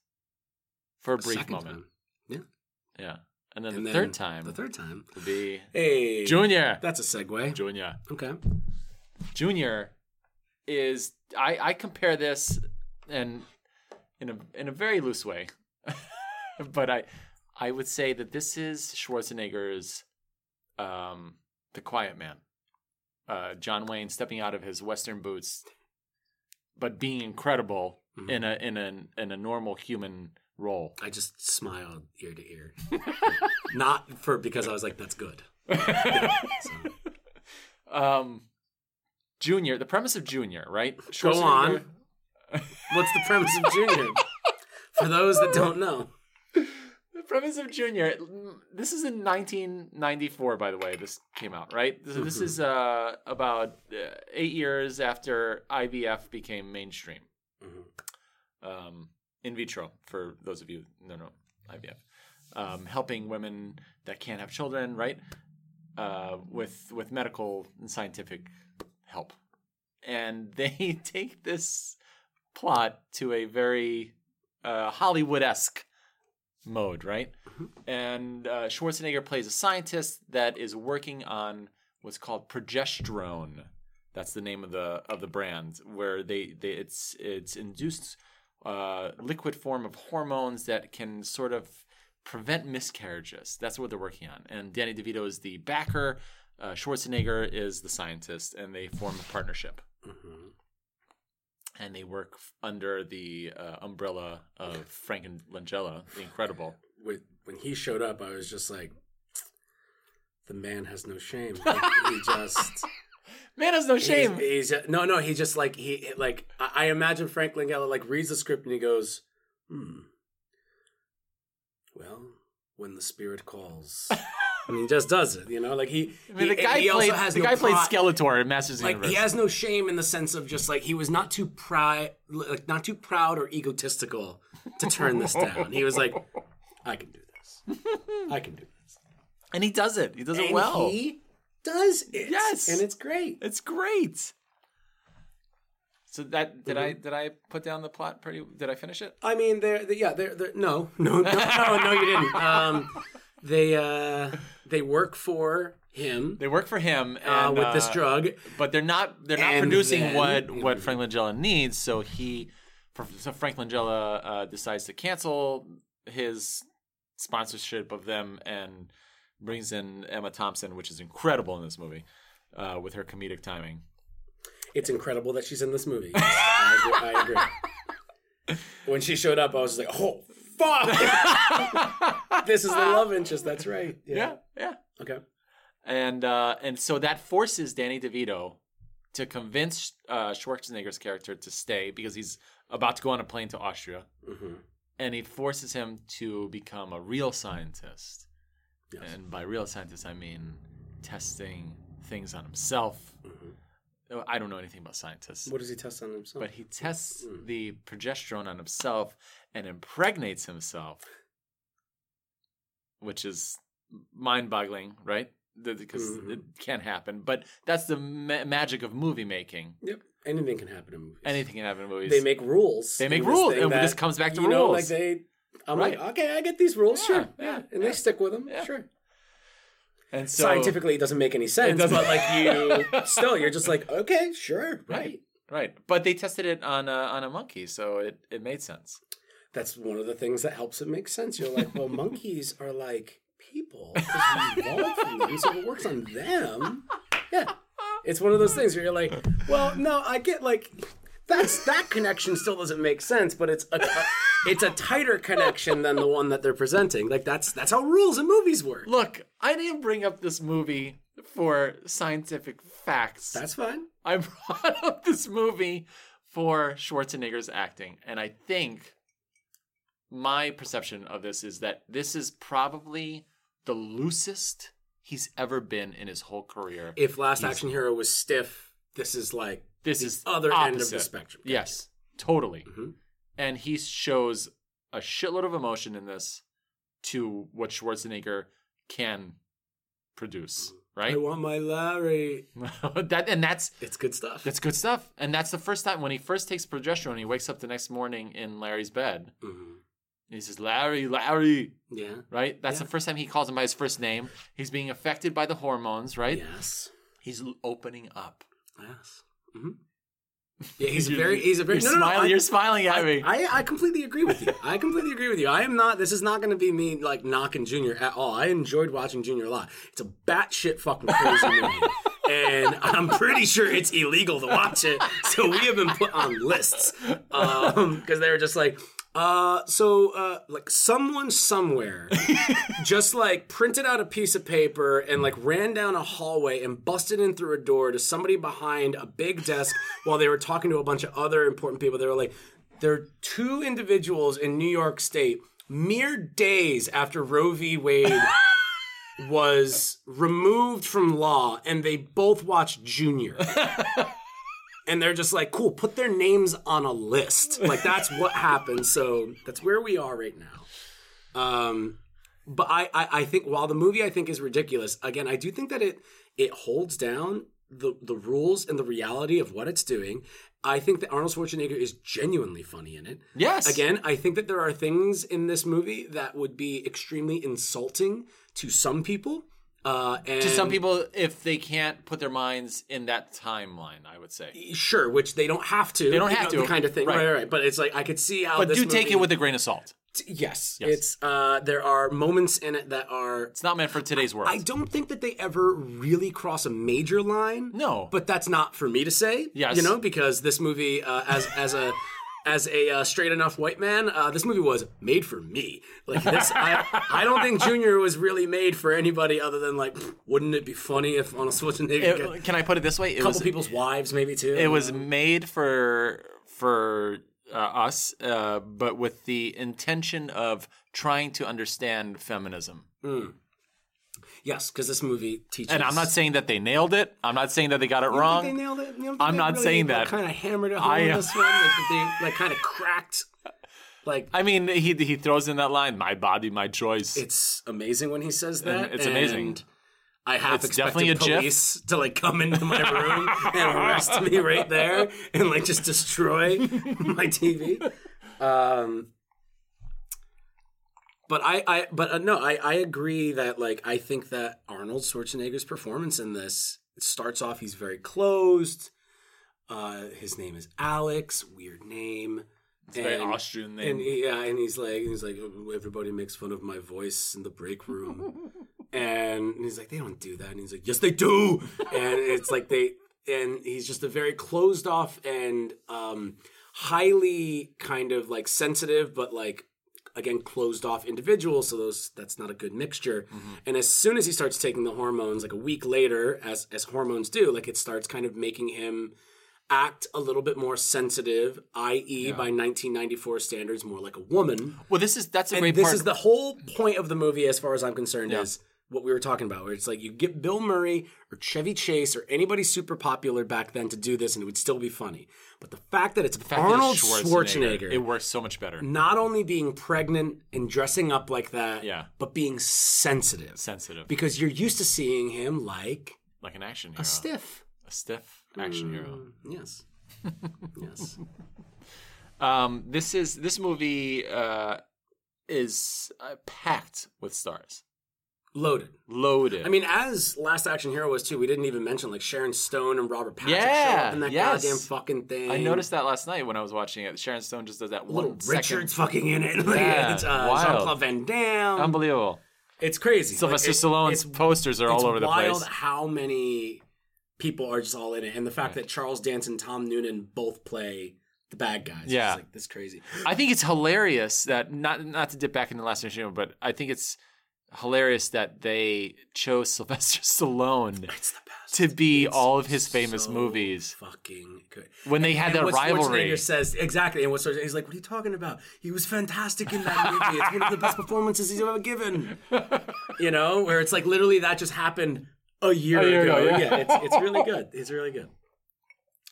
For a brief Second moment. time. Yeah. Yeah. And then And the then third time The third time. would be Hey. Junior. That's a segue. Junior. Okay. Junior is I, I compare this and in a in a very loose way. but I I would say that this is Schwarzenegger's um The Quiet Man. Uh John Wayne stepping out of his western boots but being incredible Mhm. in a in a in a normal human role. I just smiled ear to ear. Not for because I was like, that's good. So, Um Junior, the premise of Junior, right? Go on. What's the premise of Junior? For those that don't know. The premise of Junior. This is in 1994, by the way. This came out, right? This, this is uh, about uh, eight years after IVF became mainstream. um, in vitro for those of you who don't know IVF, um, helping women that can't have children, right? Uh, with with medical and scientific help, and they take this plot to a very uh, Hollywood esque mode, right? And uh, Schwarzenegger plays a scientist that is working on what's called progesterone. That's the name of the of the brand, where they, they it's it's induced uh, liquid form of hormones that can sort of prevent miscarriages. That's what they're working on. And Danny DeVito is the backer. Uh, Schwarzenegger is the scientist, and they form a partnership. And they work f- under the uh, umbrella of Frank and Langella, the Incredible. When, when he showed up, I was just like, the man has no shame. Like, he just. Man has no shame. He's, he's no, no. He just like he like I, I imagine Frank Langella like reads the script and he goes, "Hmm. Well, when the spirit calls." and he just does it, you know. Like he, I mean, he, the guy he played the no guy played Skeletor in Masters of Like Universe. he has no shame in the sense of just like he was not too proud, like not too proud or egotistical to turn this down. He was like, "I can do this. I can do this." and he does it. He does it well. he does it. Yes. and it's great. It's great. So that did Mm-hmm. I did I put down the plot pretty? Did I finish it? I mean, they're, yeah, they're no, no, no, no, no, you didn't. Um, they uh, they work for him They work for him uh, and, with this uh, drug. but they're not they're not And producing then- what what Frank Langella needs. So he, so Frank Langella uh, decides to cancel his sponsorship of them and brings in Emma Thompson, which is incredible in this movie, uh, with her comedic timing. It's incredible that she's in this movie. I agree. I agree. When she showed up, I was just like, oh fuck, this is the love interest. That's right. Yeah, yeah. Okay. and uh, and so that forces Danny DeVito to convince uh, Schwarzenegger's character to stay because he's about to go on a plane to Austria, hmm and he forces him to become a real scientist. Yes. And by real scientist, I mean testing things on himself. Mhm. I don't know anything about scientists, What does he test on himself? but he tests Mm. the progesterone on himself and impregnates himself, which is mind-boggling, right? The- Because Mhm. it can't happen. But that's the ma- magic of movie making. Yep. Anything can happen in movies. Anything can happen in movies. They make rules. They make rules, and this comes back to you know, rules. like they. I'm Right. like, okay, I get these rules, Yeah, sure, yeah, and yeah. they stick with them, Yeah. sure. and so, Scientifically, it doesn't make any sense, but like you, still, you're just like, okay, sure, right. Right. right? But they tested it on a, on a monkey, so it, it made sense. That's one of the things that helps it make sense. You're like, well, monkeys are like people because we evolved from them, so it works on them, yeah. It's one of those things where you're like, well, no, I get like. That's that connection still doesn't make sense, but it's a, a it's a tighter connection than the one that they're presenting. Like that's that's how rules in movies work. Look, I didn't bring up this movie for scientific facts. That's fine. I brought up this movie for Schwarzenegger's acting, and I think my perception of this is that this is probably the loosest he's ever been in his whole career. If Last Action Hero was stiff, this is like This the is other end of the opposite. spectrum. Yes, totally. Mhm. And he shows a shitload of emotion in this to what Schwarzenegger can produce, Right, I want my Larry. that and that's It's good stuff. that's good stuff. And that's the first time when he first takes progesterone, he wakes up the next morning in Larry's bed. Mhm. He says, "Larry, Larry," Yeah. right? That's Yeah. the first time he calls him by his first name. He's being affected by the hormones, right? Yes. He's opening up. Yes. hmm Yeah, he's a very he's a very You're no, no, no. I- you're smiling at me. I, I completely agree with you. I completely agree with you. I am not. This is not going to be me like knocking Junior at all. I enjoyed watching Junior a lot. It's a batshit fucking crazy movie, and I'm pretty sure it's illegal to watch it. So we have been put on lists because they were just like. Uh, so, uh, like someone somewhere just like printed out a piece of paper and like ran down a hallway and busted in through a door to somebody behind a big desk while they were talking to a bunch of other important people. They were like, there are two individuals in New York State mere days after Roe v. Wade was removed from law, and they both watched Junior. And they're just like, cool, put their names on a list. Like that's what happened. So that's where we are right now. Um, but I, I, I think while the movie I think is ridiculous, again, I do think that it it holds down the the rules and the reality of what it's doing. I think that Arnold Schwarzenegger is genuinely funny in it. Yes. Again, I think that there are things in this movie that would be extremely insulting to some people. Uh, and To some people, if they can't put their minds in that timeline, I would say. sure, which they don't have to. They don't have the to. kind of thing, Right. right. right. But it's like I could see how. But do take it with a grain of salt. yes, It's uh, there are moments in it that are. It's not meant for today's world. I don't think that they ever really cross a major line. No. but that's not for me to say. Yes. you know, because this movie, uh, as as a as a uh, straight enough white man, uh, this movie was made for me. Like this, I, I don't think Junior was really made for anybody other than like, wouldn't it be funny if Arnold Schwarzenegger It- can I put it this way? It couple was, people's wives, maybe too. it was made for for uh, us, uh, but with the intention of trying to understand feminism. Yes, because this movie teaches. And I'm not saying that they nailed it. I'm not saying that they got it think wrong. they nailed it. You I'm not saying that. Kind of hammered it home I- in this one. Like, they like kind of cracked. Like I mean, he he throws in that line, "My body, my choice." it's amazing when he says that. it's amazing. I half It's expected a GIF. police to like come into my room and arrest me right there and like just destroy my TV. Um, but I, I, but uh, no, I, I agree that like I think that Arnold Schwarzenegger's performance in this it starts off he's very closed. Uh, his name is Alex, weird name. It's a very And- Austrian name. And he- yeah, and he's like, he's like, "Oh, everybody makes fun of my voice in the break room, and he's like, they don't do that, and he's like, yes, they do, and it's like they, and he's just a very closed off and um, highly kind of like sensitive, but like again closed off individual. So those that's not a good mixture. Mm-hmm. And as soon as he starts taking the hormones, like a week later, as as hormones do, like it starts kind of making him act a little bit more sensitive, i.e., by 1994 standards, more like a woman. well, this is that's a And great this part. is the whole point of the movie, as far as I'm concerned, is what we were talking about, where it's like you get Bill Murray or Chevy Chase or anybody super popular back then to do this, and it would still be funny. But the fact that it's fact that it's Arnold Schwarzenegger, it works so much better. not only being pregnant and dressing up like that, Yeah. but being sensitive, Sensitive, because you're used to seeing him like like an action hero, a stiff. a stiff action hero. Yes. yes. Um, this is this movie uh, is uh, packed with stars, Loaded. loaded. I mean, as Last Action Hero was too, we didn't even mention like Sharon Stone and Robert Patrick show Yeah, up in that yes. goddamn fucking thing. I noticed that last night when I was watching it. Sharon Stone just does that Little one second. Richard's fucking in it. Like, Yeah, it's, uh, wild. Jean Claude Van Damme. Unbelievable. it's crazy. Sylvester Like, it- Stallone's posters are all over the wild place. how many people are just all in it, and the fact that Charles Dance and Tom Noonan both play the bad guys. Yeah. it's like this crazy. I think it's hilarious that not not to dip back into the last Hero, but I think it's hilarious that they chose Sylvester Stallone It's the best. to be It's all of his famous so movies Fucking good. when they had And that what rivalry. Says exactly, and what Schwarzenegger, he's like, "What are you talking about? He was fantastic in that movie. It's one of the best performances he's ever given." You know, where it's like literally that just happened a year, A year ago. ago, yeah. yeah, it's, it's really good. It's really good.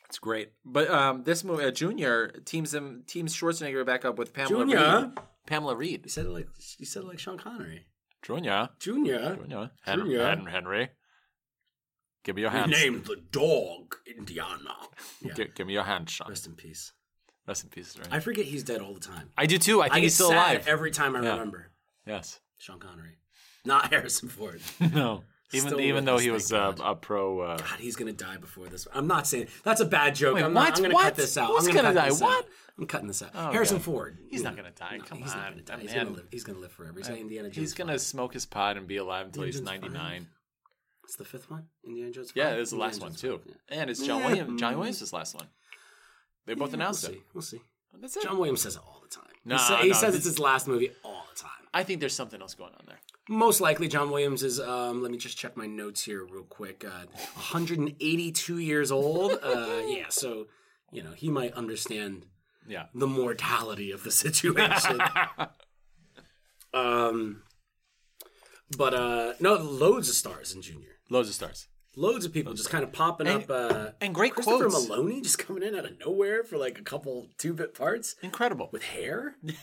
It's great. But um, this movie, uh, Junior teams him teams Schwarzenegger back up with Pamela Junior? Reed. Pamela Reed. You said it like you said it like Sean Connery. Junior. Junior, Junior. Hen- Junior. Hen- Henry. Give me your hands. named the dog Indiana. Yeah. Gi- give me your hand, Sean. Rest in peace. Rest in peace. Right? I forget he's dead all the time. I do too. I think I he's get still sad alive. every time I Yeah. remember yes. Sean Connery, not Harrison Ford. No. Even Still even though us, he was uh, a pro. Uh, God, he's gonna die before this. I'm not saying that's a bad joke. Wait, I'm, what? Not, I'm gonna What? cut this out. Who's I'm gonna, gonna die? What? Out. I'm cutting this out. Oh, Harrison God. Ford. He's not gonna die. No, Come he's on. not gonna die. He's man- gonna live. He's gonna live forever. He's like Indiana Jones. he's gonna five. smoke his pot and be alive until he's Indiana Jones 99. It's the fifth one. Indiana Jones. Yeah, five? it was the Indiana last one too. yeah. And it's John Yeah. Williams. John Williams' last one. They both Yeah, announced we'll it. See. We'll see. That's it. John Williams says it all the time. Nah, he, sa- he says it's his last movie all the time. I think there's something else going on there. Most likely, John Williams is. Um, let me just check my notes here real quick. Uh, 182 years old. Uh, yeah, so you know he might understand Yeah. the mortality of the situation. um, but uh, no, loads of stars in Junior. Loads of stars. loads of people just kind of popping And- up. Uh, and great Christopher quotes. Meloni just coming in out of nowhere for like a couple two bit parts Incredible. with hair. it's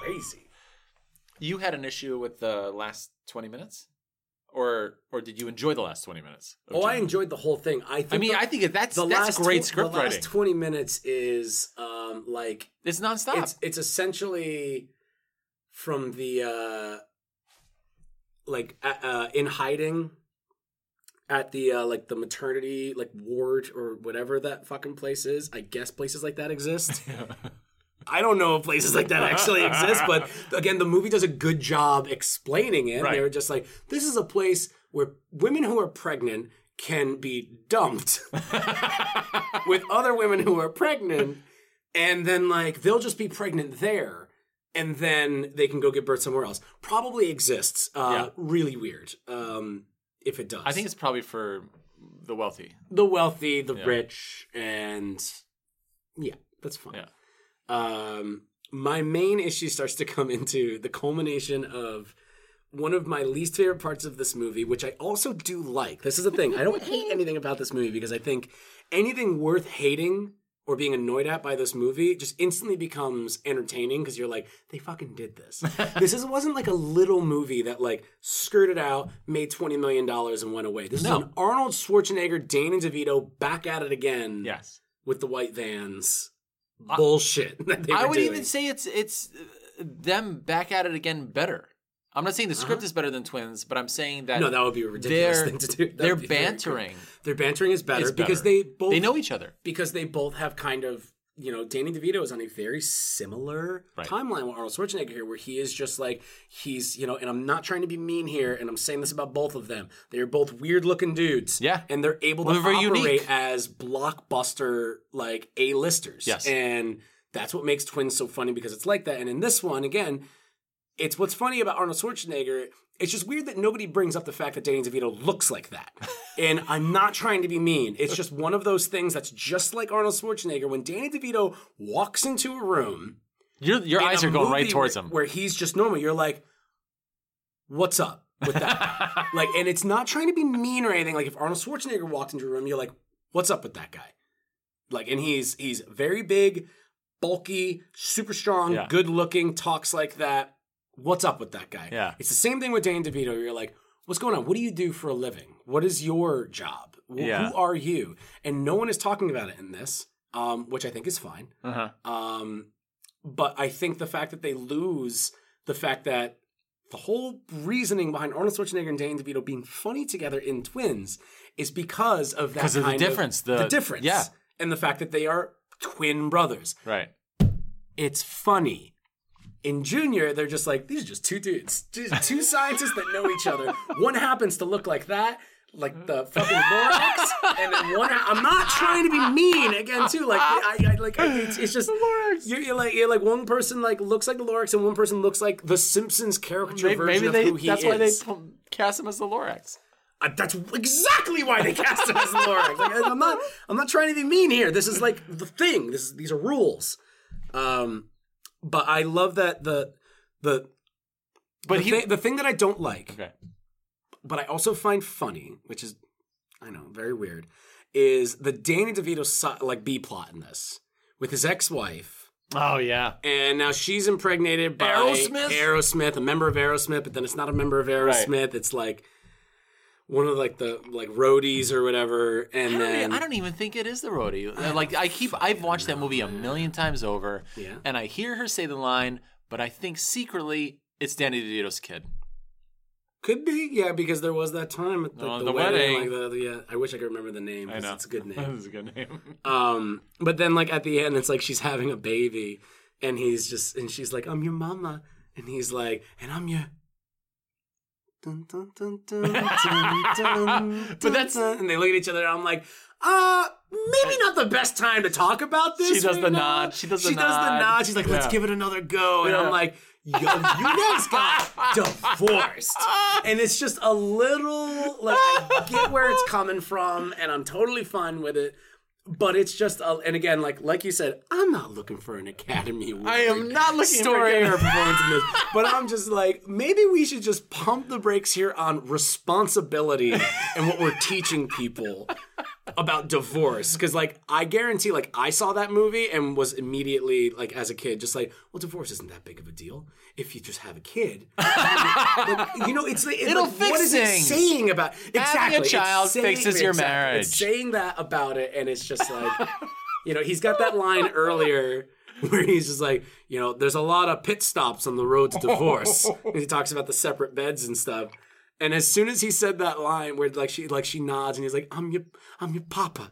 crazy. You had an issue with the last twenty minutes, or or did you enjoy the last twenty minutes? of Oh, I enjoyed the whole thing. I think I mean, the, I think that's the that's last great tw- script the writing. last twenty minutes is um like it's nonstop. it's it's essentially from the uh like uh, uh in hiding at the uh like the maternity like ward or whatever that fucking place is i guess places like that exist i don't know if places like that actually exist but again the movie does a good job explaining it Right. they were just like this is a place where women who are pregnant can be dumped with other women who are pregnant and then like they'll just be pregnant there and then they can go give birth somewhere else probably exists uh Yeah. really weird um if it does I think it's probably for the wealthy. the wealthy the Yeah. rich and yeah that's fine Yeah. Um my main issue starts to come into the culmination of one of my least favorite parts of this movie, which I also do like. This is the thing. I don't hate anything about this movie because I think anything worth hating or being annoyed at by this movie just instantly becomes entertaining because you're like, they fucking did this. this is, wasn't like a little movie that like skirted out, made $20 million and went away. This No. is an Arnold Schwarzenegger, Danny DeVito back at it again Yes. with the white vans. Bullshit. I would doing. even say it's it's uh, them back at it again better. I'm not saying the script is better than Twins, but I'm saying that Uh-huh. No, that would be a ridiculous thing to do. They're would be very bantering. Their bantering is better Is because they both They know each other. because they both have kind of you know Danny DeVito is on a very similar Right. timeline with Arnold Schwarzenegger here, where he is just like he's you know, and I'm not trying to be mean here, and I'm saying this about both of them. They're both weird looking dudes, Yeah. and they're able to Well, they're operate unique. as blockbuster like a listers, Yes. and that's what makes Twins so funny because it's like that. And in this one, again, it's what's funny about Arnold Schwarzenegger. It's just weird that nobody brings up the fact that Danny DeVito looks like that. and I'm not trying to be mean. It's just one of those things that's just like Arnold Schwarzenegger. When Danny DeVito walks into a room, Your your eyes are going right towards where, him. where he's just normal, you're like, what's up with that? like, and it's not trying to be mean or anything. Like, if Arnold Schwarzenegger walked into a room, you're like, what's up with that guy? Like, and he's he's very big, bulky, super strong, Yeah. good looking, talks like that. What's up with that guy? Yeah. It's the same thing with Danny DeVito. You're like, what's going on? What do you do for a living? What is your job? Wh- Yeah. Who are you? And no one is talking about it in this, um, which I think is fine. Uh-huh. Um, but I think the fact that they lose the fact that the whole reasoning behind Arnold Schwarzenegger and Danny DeVito being funny together in Twins is because of that 'Cause of the difference, the- the difference, yeah. and the fact that they are twin brothers. Right. It's funny. In Junior, they're just like these are just two dudes, two, two scientists that know each other. One happens to look like that, like the fucking Lorax, and then one. I'm not trying to be mean again, too. Like I, I like it's, it's just you're, you're like you're like one person like looks like the Lorax, and one person looks like the Simpsons caricature Maybe, version maybe of they. who he That's is. That's why they cast him as the Lorax. Uh, that's exactly why they cast him as the Lorax. Like, I'm not. I'm not trying to be mean here. This is like the thing. This is, these are rules. Um, but I love that the the But the, he. thi- the thing that I don't like, okay. but I also find funny, which is I know very weird, is the Danny DeVito si- like B plot in this with his ex-wife. Oh yeah. And now she's impregnated by Aerosmith? Aerosmith, a member of Aerosmith, but then it's not a member of Aerosmith. It's like one of like the like roadies or whatever. And I don't, then e- I don't even think it is the roadie. Like I keep, I've watched that movie a million times over, Yeah. and I hear her say the line, but I think secretly it's Danny DeVito's kid. could be, yeah, because there was that time at the, Oh, the, the wedding. wedding. Like the, yeah, I wish I could remember the name. 'cause It's a good name. it's a good name. Um, but then like at the end, it's like she's having a baby, and he's just and she's like, "I'm your mama," and he's like, "And I'm your." Dun, dun, dun, dun, dun, dun, But that's- and they look at each other. And I'm like, uh, maybe not the best time to talk about this. She does right the now." nod. She does the nod. she does the nod. nod. She's like, let's Yeah. give it another go. And Yeah. I'm like, yo, you guys got divorced. And it's just a little like I get where it's coming from, and I'm totally fine with it. But it's just, a, and again, like like you said, I'm not looking for an Academy Award. I am not looking for story Academy- or performance in this, but I'm just like, maybe we should just pump the brakes here on responsibility and what we're teaching people about divorce because like i guarantee like i saw that movie and was immediately like as a kid just like well divorce isn't that big of a deal if you just have a kid Like, you know it's like, it's It'll like, fix what is it things. saying about exactly It's child saying- fixes your exactly. marriage. it's saying that about it and it's just like you know he's got that line earlier where he's just like you know there's a lot of pit stops on the road to divorce he talks about the separate beds and stuff and as soon as he said that line where like she like she nods and he's like i'm your i'm your papa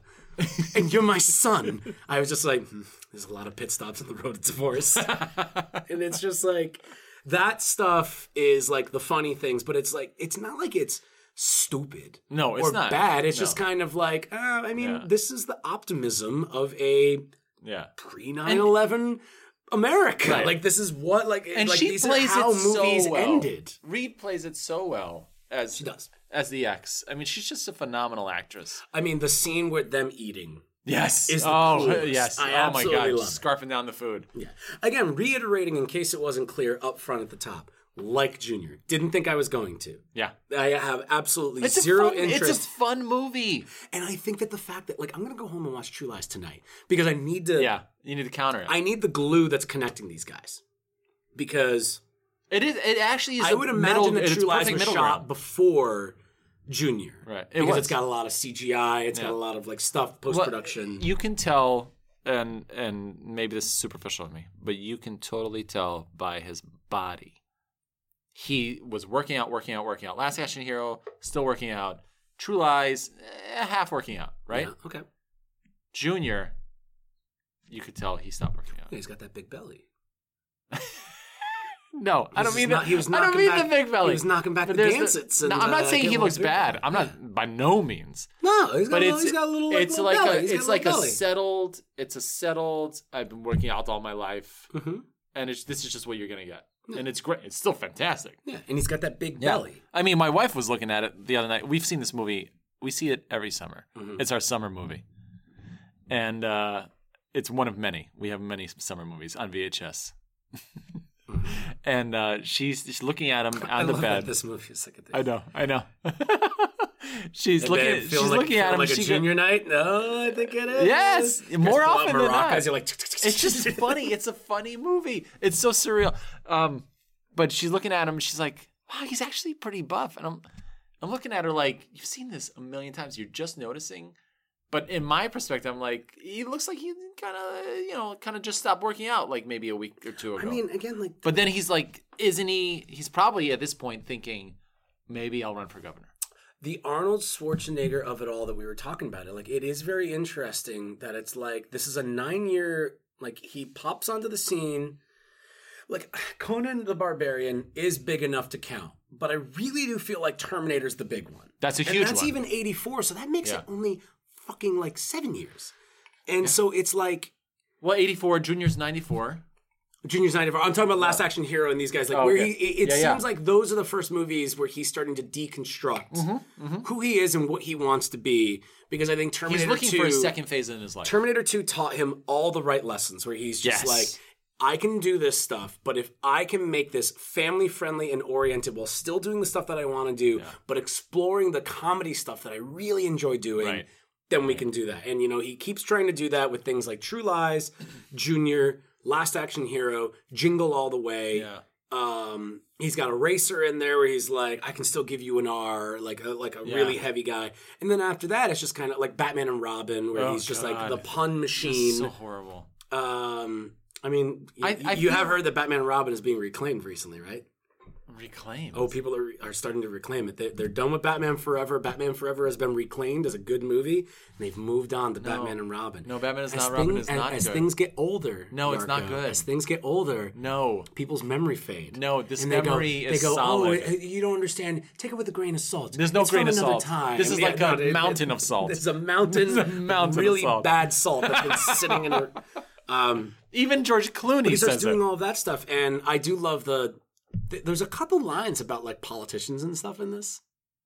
and you're my son i was just like hmm, there's a lot of pit stops on the road to divorce and it's just like that stuff is like the funny things but it's like it's not like it's stupid No, it's or not. bad it's No. just kind of like uh, i mean Yeah. this is the optimism of a Yeah. pre 9-11 america Right. like this is what like And like she plays it so well. ended Reed plays it so well as she does as the ex. I mean, she's just a phenomenal actress. i mean the scene with them eating Yes. Is oh, coolest. yes. I oh my god, love scarfing down the food. Yeah. Again, reiterating in case it wasn't clear up front at the top, like Junior, didn't think I was going to. Yeah, I have absolutely it's zero fun, interest. It's a fun movie, and I think that the fact that like I'm going to go home and watch True Lies tonight because I need to. Yeah. You need to counter it. I need the glue that's connecting these guys. Because it is. It actually is. I a would middle, imagine that it's True Lies perfect was middle shot ground. before Junior. Right. It Because was. it's got a lot of CGI, It's got a lot of, like, stuff, post Well, production. You can tell, and and maybe this is superficial of me, but you can totally tell by his body. He was working out, working out, working out. Last Action Hero, still working out. True Lies, eh, half working out. Right. Yeah, okay. Junior, you could tell he stopped working out. Yeah, he's got that big belly. No, I don't just mean not- the, he was I don't knocking mean back- the big belly. he was knocking back But the there's Gansets No, I'm not uh, saying he looks bad. belly. I'm not by no means. No, he's got, But a little, it's he's got a little, like, it's little like belly. a He's got it's a like a settled. It's a settled. I've been working out all my life, Mhm. and it's this is just what you're gonna get, and it's great. It's still fantastic. Yeah, and he's got that big belly. I mean, my wife was looking at it the other night. We've seen this movie. We see it every summer. Mm-hmm. It's our summer movie, and uh, it's one of many. We have many summer movies on VHS. And uh, she's, she's looking at him on. I the love bed. that this movie is like a thing. I know, I know. she's looking. At, she's like, looking at him. like a she go- junior night. No, I think it is. Yes, more guys pull out often than not. You're like, it's just funny. It's a funny movie. It's so surreal. Um, but she's looking at him. She's like, "Wow, he's actually pretty buff." And I'm, I'm looking at her like, "You've seen this a million times. You're just noticing." But in my perspective, I'm like, he looks like he kind of, you know, kind of just stopped working out like maybe a week or two ago. I mean, again, like but then he's like, isn't he? He's probably at this point thinking, maybe I'll run for governor. the Arnold Schwarzenegger of it all that we were talking about it. Like, it is very interesting that it's like this is a nine year. Like, he pops onto the scene. Like Conan the Barbarian is big enough to count, but I really do feel like Terminator's the big one. That's a and huge that's one. even 84 so that makes Yeah. it only fucking like seven years and so it's like Well, 84, Junior's 94. junior's 94 i'm talking about last action hero and these guys like Oh, where okay. he it, it Yeah, yeah. seems like those are the first movies where he's starting to deconstruct Mm-hmm, who he is and what he wants to be because i think terminator He's looking 2 for a second phase in his life. terminator 2 taught him all the right lessons where he's just Yes. like I can do this stuff, but if I can make this family friendly and oriented while still doing the stuff that I want to do, but exploring the comedy stuff that I really enjoy doing, Right. Then we can do that. And you know, he keeps trying to do that with things like True Lies, Junior, Last Action Hero, Jingle All the Way. yeah. Um, he's got Eraser in there where he's like, I can still give you an R, like a, like a Yeah. really heavy guy. And then after that, it's just kind of like Batman and Robin, where Oh, he's just like the pun machine. So horrible. Um, I mean, y- I- I you have heard that Batman and Robin is being reclaimed recently, right? Reclaim. Oh, people are, are starting to reclaim it. They, they're done with Batman Forever. Batman Forever has been reclaimed as a good movie, and they've moved on to Batman and Robin. No, Batman is as not Robin is as, not as good. things get older. No, it's not good. As things get older, no. people's memory fade. No, this and they memory go, is they go, solid. Oh, you don't understand. Take it with a grain of salt. There's no It's grain of salt. Time. This is Yeah, like no, a it- mountain of salt. It's a mountain, It's a mountain of really salt. bad salt that's been sitting in a. Um, Even George Clooney he starts says doing it. all of that stuff, and I do love the. Th- There's a couple lines about like politicians and stuff in this.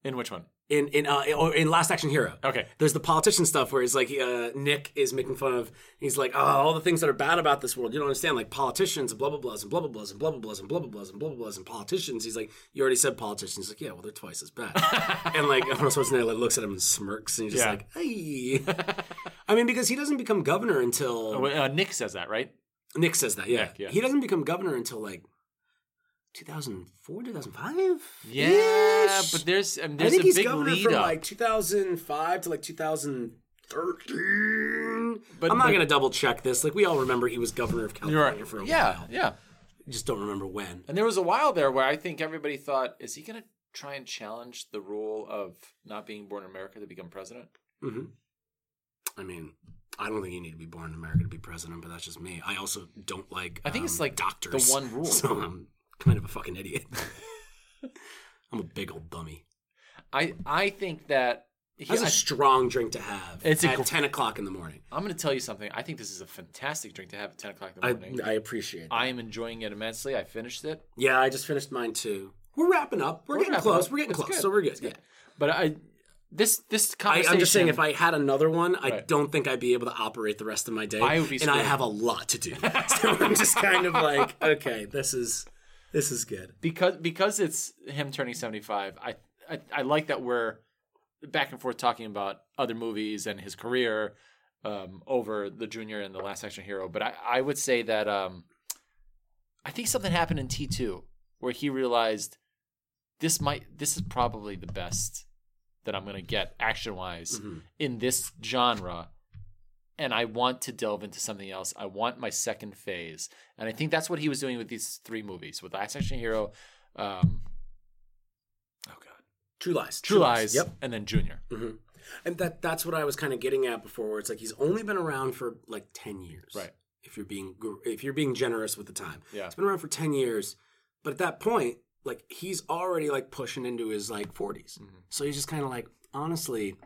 In which one? in in uh, or in Last Action Hero. Okay. There's the politician stuff where he's like uh, Nick is making fun of. He's like, oh, all the things that are bad about this world. You don't understand, like politicians and blah blah blahs and blah blah blahs and blah blah blahs and blah blah blahs and blah blah blahs and politicians. He's like, you already said politicians. He's like, yeah, well, they're twice as bad. and like Arnold Schwarzenegger like, looks at him and smirks, and he's just Yeah. like, hey. I mean, because he doesn't become governor until Uh, Nick says that, right? Nick says that. Yeah. Nick, yeah. he doesn't become governor until like 2004, 2005. Yeah, but there's um, I there's think a he's big governor lead from up. like 2005 to like 2013. But- I'm not but- going to double check this. Like we all remember he was governor of California right. for a Yeah, while. yeah. I just don't remember when. And there was a while there where I think everybody thought, is he going to try and challenge the rule of not being born in America to become president? hmm I mean, I don't think you need to be born in America to be president, but that's just me. I also don't like. I think it's um, like doctors. the one rule. So I'm kind of a fucking idiot. I'm a big old dummy. I I think that he, That's a I, strong drink to have. It's a at gr- 10 o'clock in the morning. I'm going to tell you something. I think this is a fantastic drink to have at 10 o'clock in the morning. I appreciate it. I am enjoying it immensely. I finished it, Yeah, I just finished mine too. We're wrapping up. We're, We're getting close. up. We're getting It's close. good. So we're good. It's Yeah. good. but I this this I, conversation. I'm just saying, if I had another one, I Right. don't think I'd be able to operate the rest of my day. I would be and I have a lot to do. so I'm just kind of like, okay, this is this is good. because because it's him turning 75 I, I i like that we're back and forth talking about other movies and his career um, over the junior and the last action hero but i i would say that um i think something happened in t2 where he realized this might this is probably the best that i'm going to get action wise Mhm. in this genre and I want to delve into something else. I want my second phase, and I think that's what he was doing with these three movies, with Last Action Hero, um, oh god, True Lies. True Lies, Yep. and then Junior. hmm And that that's what I was kind of getting at before, where it's like he's only been around for like ten years, Right. If you're being if you're being generous with the time, Yeah. he's been around for ten years, but at that point, like he's already like pushing into his like 40s, Mhm. so he's just kind of like, honestly,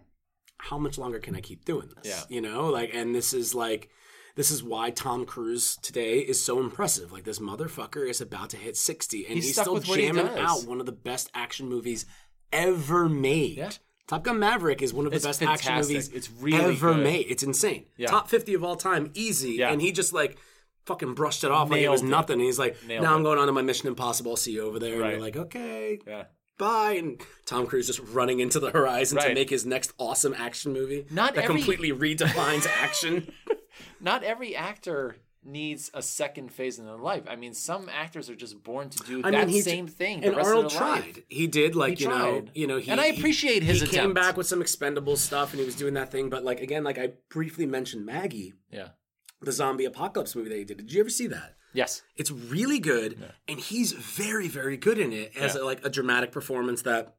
how much longer can I keep doing this? Yeah. you know, like, and this is like. This is why Tom Cruise today is so impressive. Like this motherfucker is about to hit sixty, and He's he's, still jamming out one of the best action movies ever made. Yeah. Top Gun Maverick is one of the It's best action movies It's really ever good. made. It's insane. Yeah. Top 50 of all time, easy. Yeah. And he just like fucking brushed it off like it Nailed was it. nothing. And he's like, Nailed now I'm going on to my Mission Impossible. I'll see you over there. And Right. you're like, okay, Yeah, bye. And Tom Cruise just running into the horizon to make his next awesome action movie Not that every- completely redefines action. not every actor needs a second phase in their life. I mean, some actors are just born to do I that mean, he same thing. The And Arnold tried. life. He did like He you know, you know, he, And I he- appreciate his He came back with some expendable stuff, and he was doing that thing. But like again, like I briefly mentioned Maggie, Yeah. the zombie apocalypse movie that he did. Did you ever see that? Yes. It's really good, and he's very, very good in it as Yeah. a, like a dramatic performance that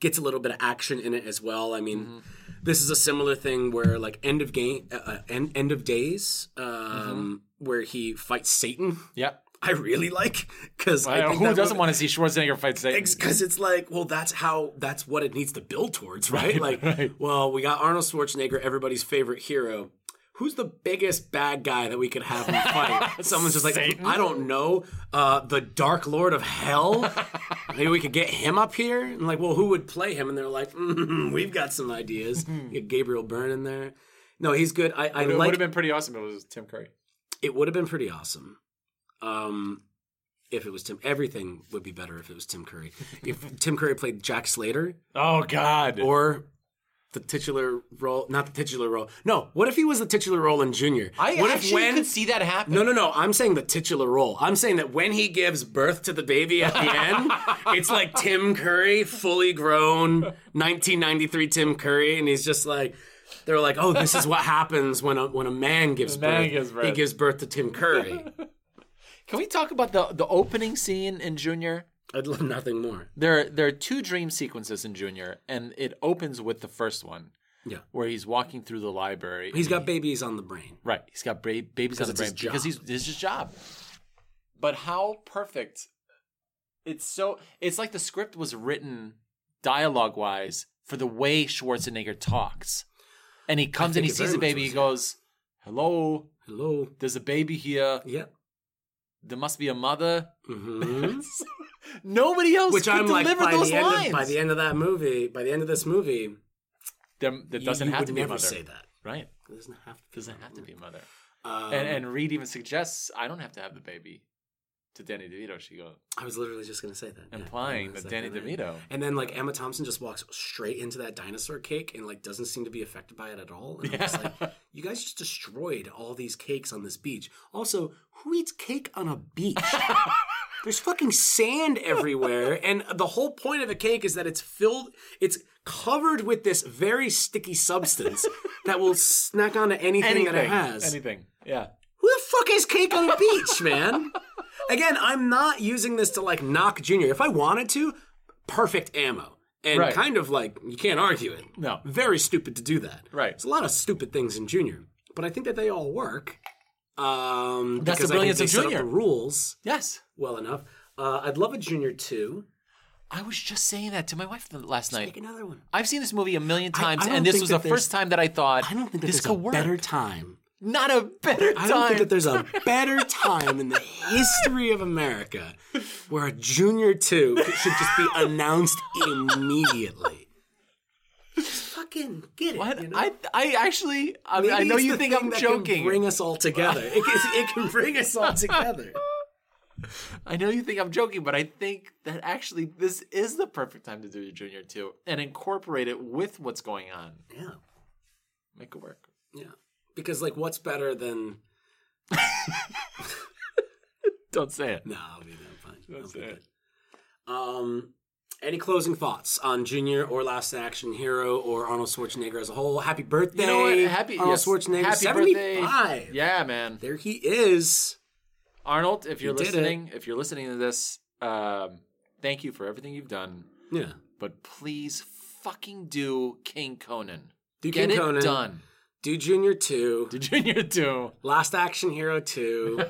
gets a little bit of action in it as well. I mean, Mm-hmm. this is a similar thing where like end of game, uh, uh, end end of days, um, Mm-hmm. where he fights Satan. Yep. I really like because who doesn't movie- want to see Schwarzenegger fight Satan? because it's like, well, that's how that's what it needs to build towards, right? Right, like, right. well, we got Arnold Schwarzenegger, everybody's favorite hero. Who's the biggest bad guy that we could have him fight? Someone's just like, Satan? I don't know, uh, the Dark Lord of Hell. Maybe we could get him up here. And like, well, who would play him? And they're like, mm-hmm, we've got some ideas. Get Gabriel Byrne in there. No, he's good. I, I it would have been pretty awesome if it was Tim Curry. it would have been pretty awesome. Um, if it was Tim, everything would be better if it was Tim Curry. If Tim Curry played Jack Slater Oh God. or the titular role, not the titular role. No, what if he was the titular role in Junior? I what actually could see that happen. No, no, no. I'm saying the titular role. I'm saying that when he gives birth to the baby at the end, it's like Tim Curry, fully grown, 1993 Tim Curry, and he's just like, they're like, oh, this is what happens when a when a man gives man birth. gives He gives birth to Tim Curry. Can we talk about the the opening scene in Junior? I'd love nothing more. There there are two dream sequences in Junior, and it opens with the first one Yeah. where he's walking through the library. He's got babies on the brain. Right. He's got ba- babies on the brain because he's it's his job. But how perfect! It's so it's like the script was written dialogue wise for the way Schwarzenegger talks, and he comes and he sees a baby. was, He goes, "Hello, Hello. there's a baby here. Yeah. There must be a mother. Mhm. Nobody else Which could I'm like by those the end of, by the end of that movie, by the end of this movie, there, there doesn't you have would to be a mother. say that. Right. It doesn't have to. Be Doesn't have to be a mother. Um, and and Reed even suggests I don't have to have the baby. To Danny DeVito, she goes I was literally just gonna say that, implying That's that Danny right. DeVito. And then like Emma Thompson just walks straight into that dinosaur cake and like doesn't seem to be affected by it at all. And I'm just like, you guys just destroyed all these cakes on this beach. Also, who eats cake on a beach? There's fucking sand everywhere, and the whole point of a cake is that it's filled, it's covered with this very sticky substance that will snack onto anything, Anything. that it has. Anything. Yeah. Who the fuck has cake on a beach, man? Again, I'm not using this to like knock Junior. If I wanted to, perfect ammo. And Right. kind of like, you can't argue it. No. Very stupid to do that. Right. It's a lot of stupid things in Junior, but I think that they all work. Um, That's the because I think brilliance they of set up Junior. the rules Yes. well enough. Uh, I'd love a Junior too. I was just saying that to my wife last night. Make another one. I've seen this movie a million times, don't and this think was the that there's- first time that I thought I don't think that this there's could a work. better time. Not a better time. I don't think that there's a better time in the history of America where a Junior 2 should just be announced immediately. Just fucking get it. What? you know? I I actually I, mean, I know you think I'm that can joking. bring us all together. It can, it can bring us all together. I know you think I'm joking, but I think that actually this is the perfect time to do your junior two and incorporate it with what's going on. Yeah, Make it work. yeah. Because like, what's better than? Don't say it. No, I'll be that fine. I'll That's be it. good. Um, any closing thoughts on Junior or Last Action Hero or Arnold Schwarzenegger as a whole? Happy birthday, You know what? Happy Arnold yes. Schwarzenegger, Happy seventy-five. birthday. Yeah, man. There he is. Arnold, if you're You listening, if you're listening to this, um, thank you for everything you've done. Yeah. But please fucking do King Conan. Do Get King it Conan. done. Do Junior 2. Do Junior two. Last Action Hero 2.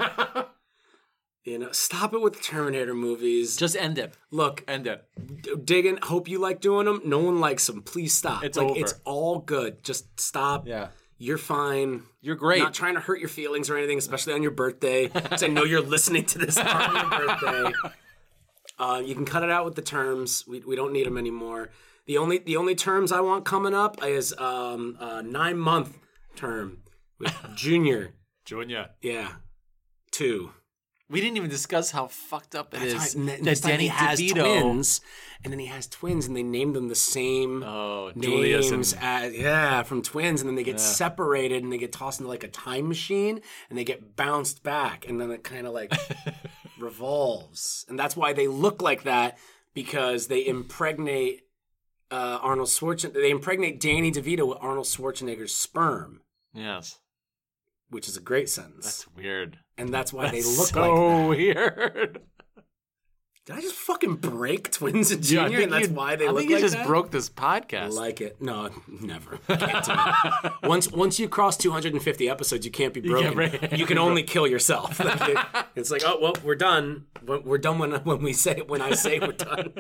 you know, stop it with the Terminator movies. Just end it. Look, End it. d- digging. Hope you like doing them. No one likes them. Please stop. It's like over. it's all good. Just stop. Yeah. You're fine. You're great. Not trying to hurt your feelings or anything, especially on your birthday. 'cause I know you're listening to this on your birthday. Uh, you can cut it out with the terms. We, we don't need them anymore. The only the only terms I want coming up is um, a nine month term with junior. Junior. Yeah, two. We didn't even discuss how fucked up it is That's right. And that this time Danny has DeVito. twins, and then he has twins, and they named them the same Oh, names and as yeah from twins, and then they get separated, and they get tossed into like a time machine, and they get bounced back, and then it kind of like revolves, and that's why they look like that because they impregnate uh, Arnold Schwarzenegger. They impregnate Danny DeVito with Arnold Schwarzenegger's sperm, yes, which is a great sentence, that's weird. and that's why they look so like weird. Did I just fucking break twins and Yeah, junior, think and that's you- why they I look think you like just that? broke this podcast. Like it? No, never. It. once once you cross 250 episodes, you can't be broken. You, can't break- can only kill yourself. Like it- it's like, oh well, we're done. We're we're done when when we say when I say we're done.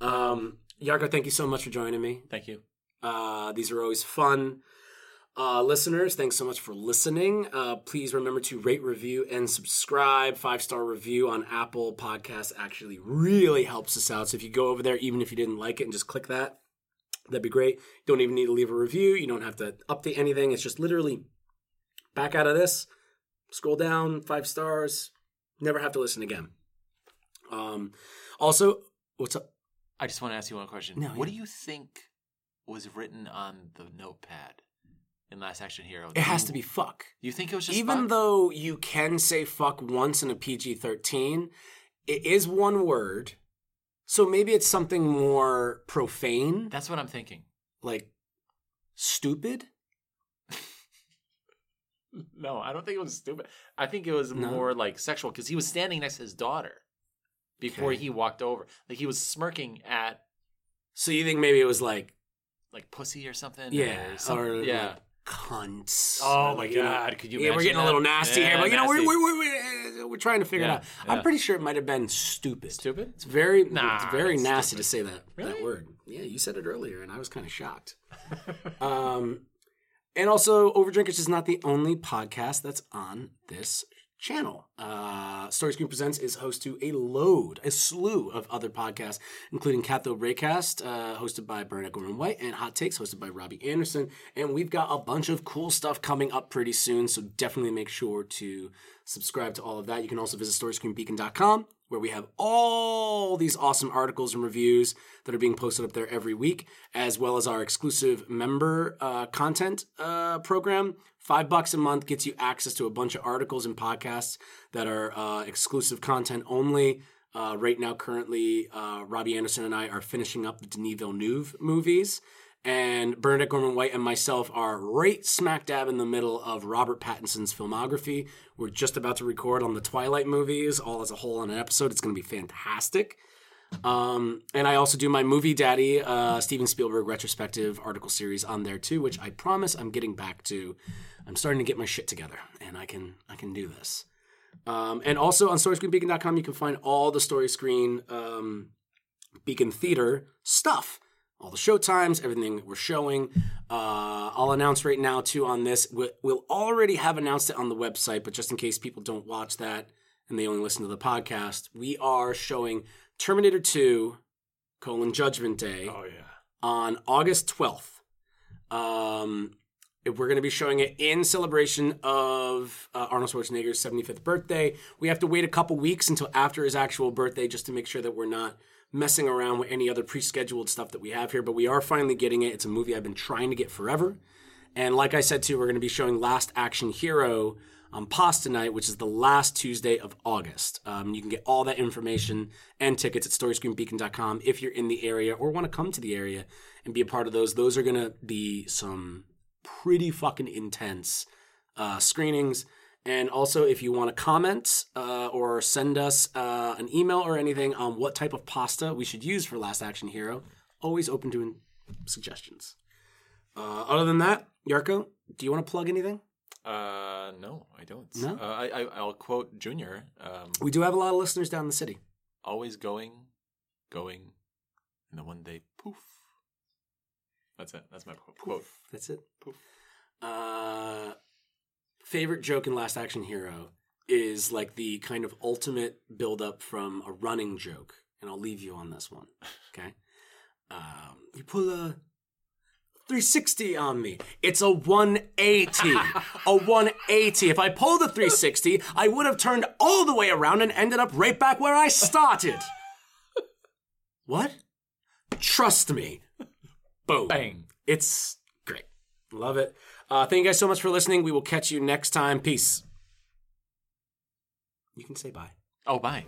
Um, Yarko, thank you so much for joining me. Thank you. Uh, these are always fun. Uh, listeners, thanks so much for listening. Uh, please remember to rate, review, and subscribe. Five star review on Apple Podcasts actually really helps us out. So if you go over there, even if you didn't like it, and just click that, that'd be great. You don't even need to leave a review. You don't have to update anything. It's just literally back out of this, scroll down, five stars. Never have to listen again. Um, also, what's up? I just want to ask you one question. No, what yeah. do you think was written on the notepad in Last Action Hero? It has to be fuck. You think it was just even fuck? though you can say fuck once in a PG 13, it is one word. So maybe it's something more profane, That's what I'm thinking. like stupid. No, I don't think it was stupid. I think it was No? more like sexual because he was standing next to his daughter before Okay. he walked over. Like he was smirking at So you think maybe it was like, like pussy or something. yeah, or yeah. cunts. Oh my you know, God, could you Yeah, we're imagine getting a little that? nasty Yeah, here, but you know, we're, nasty. we're, we're, we're, we're trying to figure Yeah, it out. I'm pretty sure it might have been stupid. Stupid? It's very, Nah, it's very that's nasty to say that that word. Yeah, you said it earlier, and I was kind of shocked. um, and also, Overdrinkers is not the only podcast that's on this channel. Uh, Story Screen Presents is host to a load, a slew of other podcasts, including Catho Raycast, uh, hosted by Bernadette Gorman White, and Hot Takes, hosted by Robbie Anderson. And we've got a bunch of cool stuff coming up pretty soon, so definitely make sure to subscribe to all of that. You can also visit StoryScreenBeacon.com, where we have all these awesome articles and reviews that are being posted up there every week, as well as our exclusive member uh, content uh, program. Five bucks a month gets you access to a bunch of articles and podcasts that are uh, exclusive content only. Uh, right now, currently, uh, Robbie Anderson and I are finishing up the Denis Villeneuve movies. And Bernadette Gorman White and myself are right smack dab in the middle of Robert Pattinson's filmography. We're just about to record on the Twilight movies, all as a whole on an episode. It's going to be fantastic. Um, and I also do my movie daddy, uh, Steven Spielberg retrospective article series on there too, which I promise I'm getting back to. I'm starting to get my shit together, and I can I can do this. Um, and also on StoryScreenBeacon.com, you can find all the Story Screen um, Beacon Theater stuff, all the show times, everything that we're showing. Uh, I'll announce right now too on this. We'll, we'll already have announced it on the website, but just in case people don't watch that and they only listen to the podcast, we are showing Terminator 2, colon Judgment Day Oh yeah. on August 12th. Um, we're going to be showing it in celebration of uh, Arnold Schwarzenegger's 75th birthday. We have to wait a couple weeks until after his actual birthday just to make sure that we're not messing around with any other pre-scheduled stuff that we have here. But we are finally getting it. It's a movie I've been trying to get forever. And like I said too, we're going to be showing Last Action Hero on Pasta Night, which is the last Tuesday of August. Um, you can get all that information and tickets at StoryScreenBeacon.com if you're in the area or want to come to the area and be a part of those. Those are going to be some pretty fucking intense uh, screenings. And also, if you want to comment uh, or send us uh, an email or anything on what type of pasta we should use for Last Action Hero, always open to suggestions. Uh, other than that, Yarko, do you want to plug anything? Uh, no, I don't. No? Uh, I, I I'll quote Junior. Um, We do have a lot of listeners down in the city. always going, going, and then one day, poof. That's it. That's my quote. quote. That's it. Poof. Uh, favorite joke in Last Action Hero is like the kind of ultimate build up from a running joke, and I'll leave you on this one. Okay, um, you pull a 360 on me. It's a 180. a 180. If I pulled the 360, I would have turned all the way around and ended up right back where I started. what? Trust me. Boom. Bang. It's great. Love it. Uh, thank you guys so much for listening. We will catch you next time. Peace. You can say bye. Oh, bye.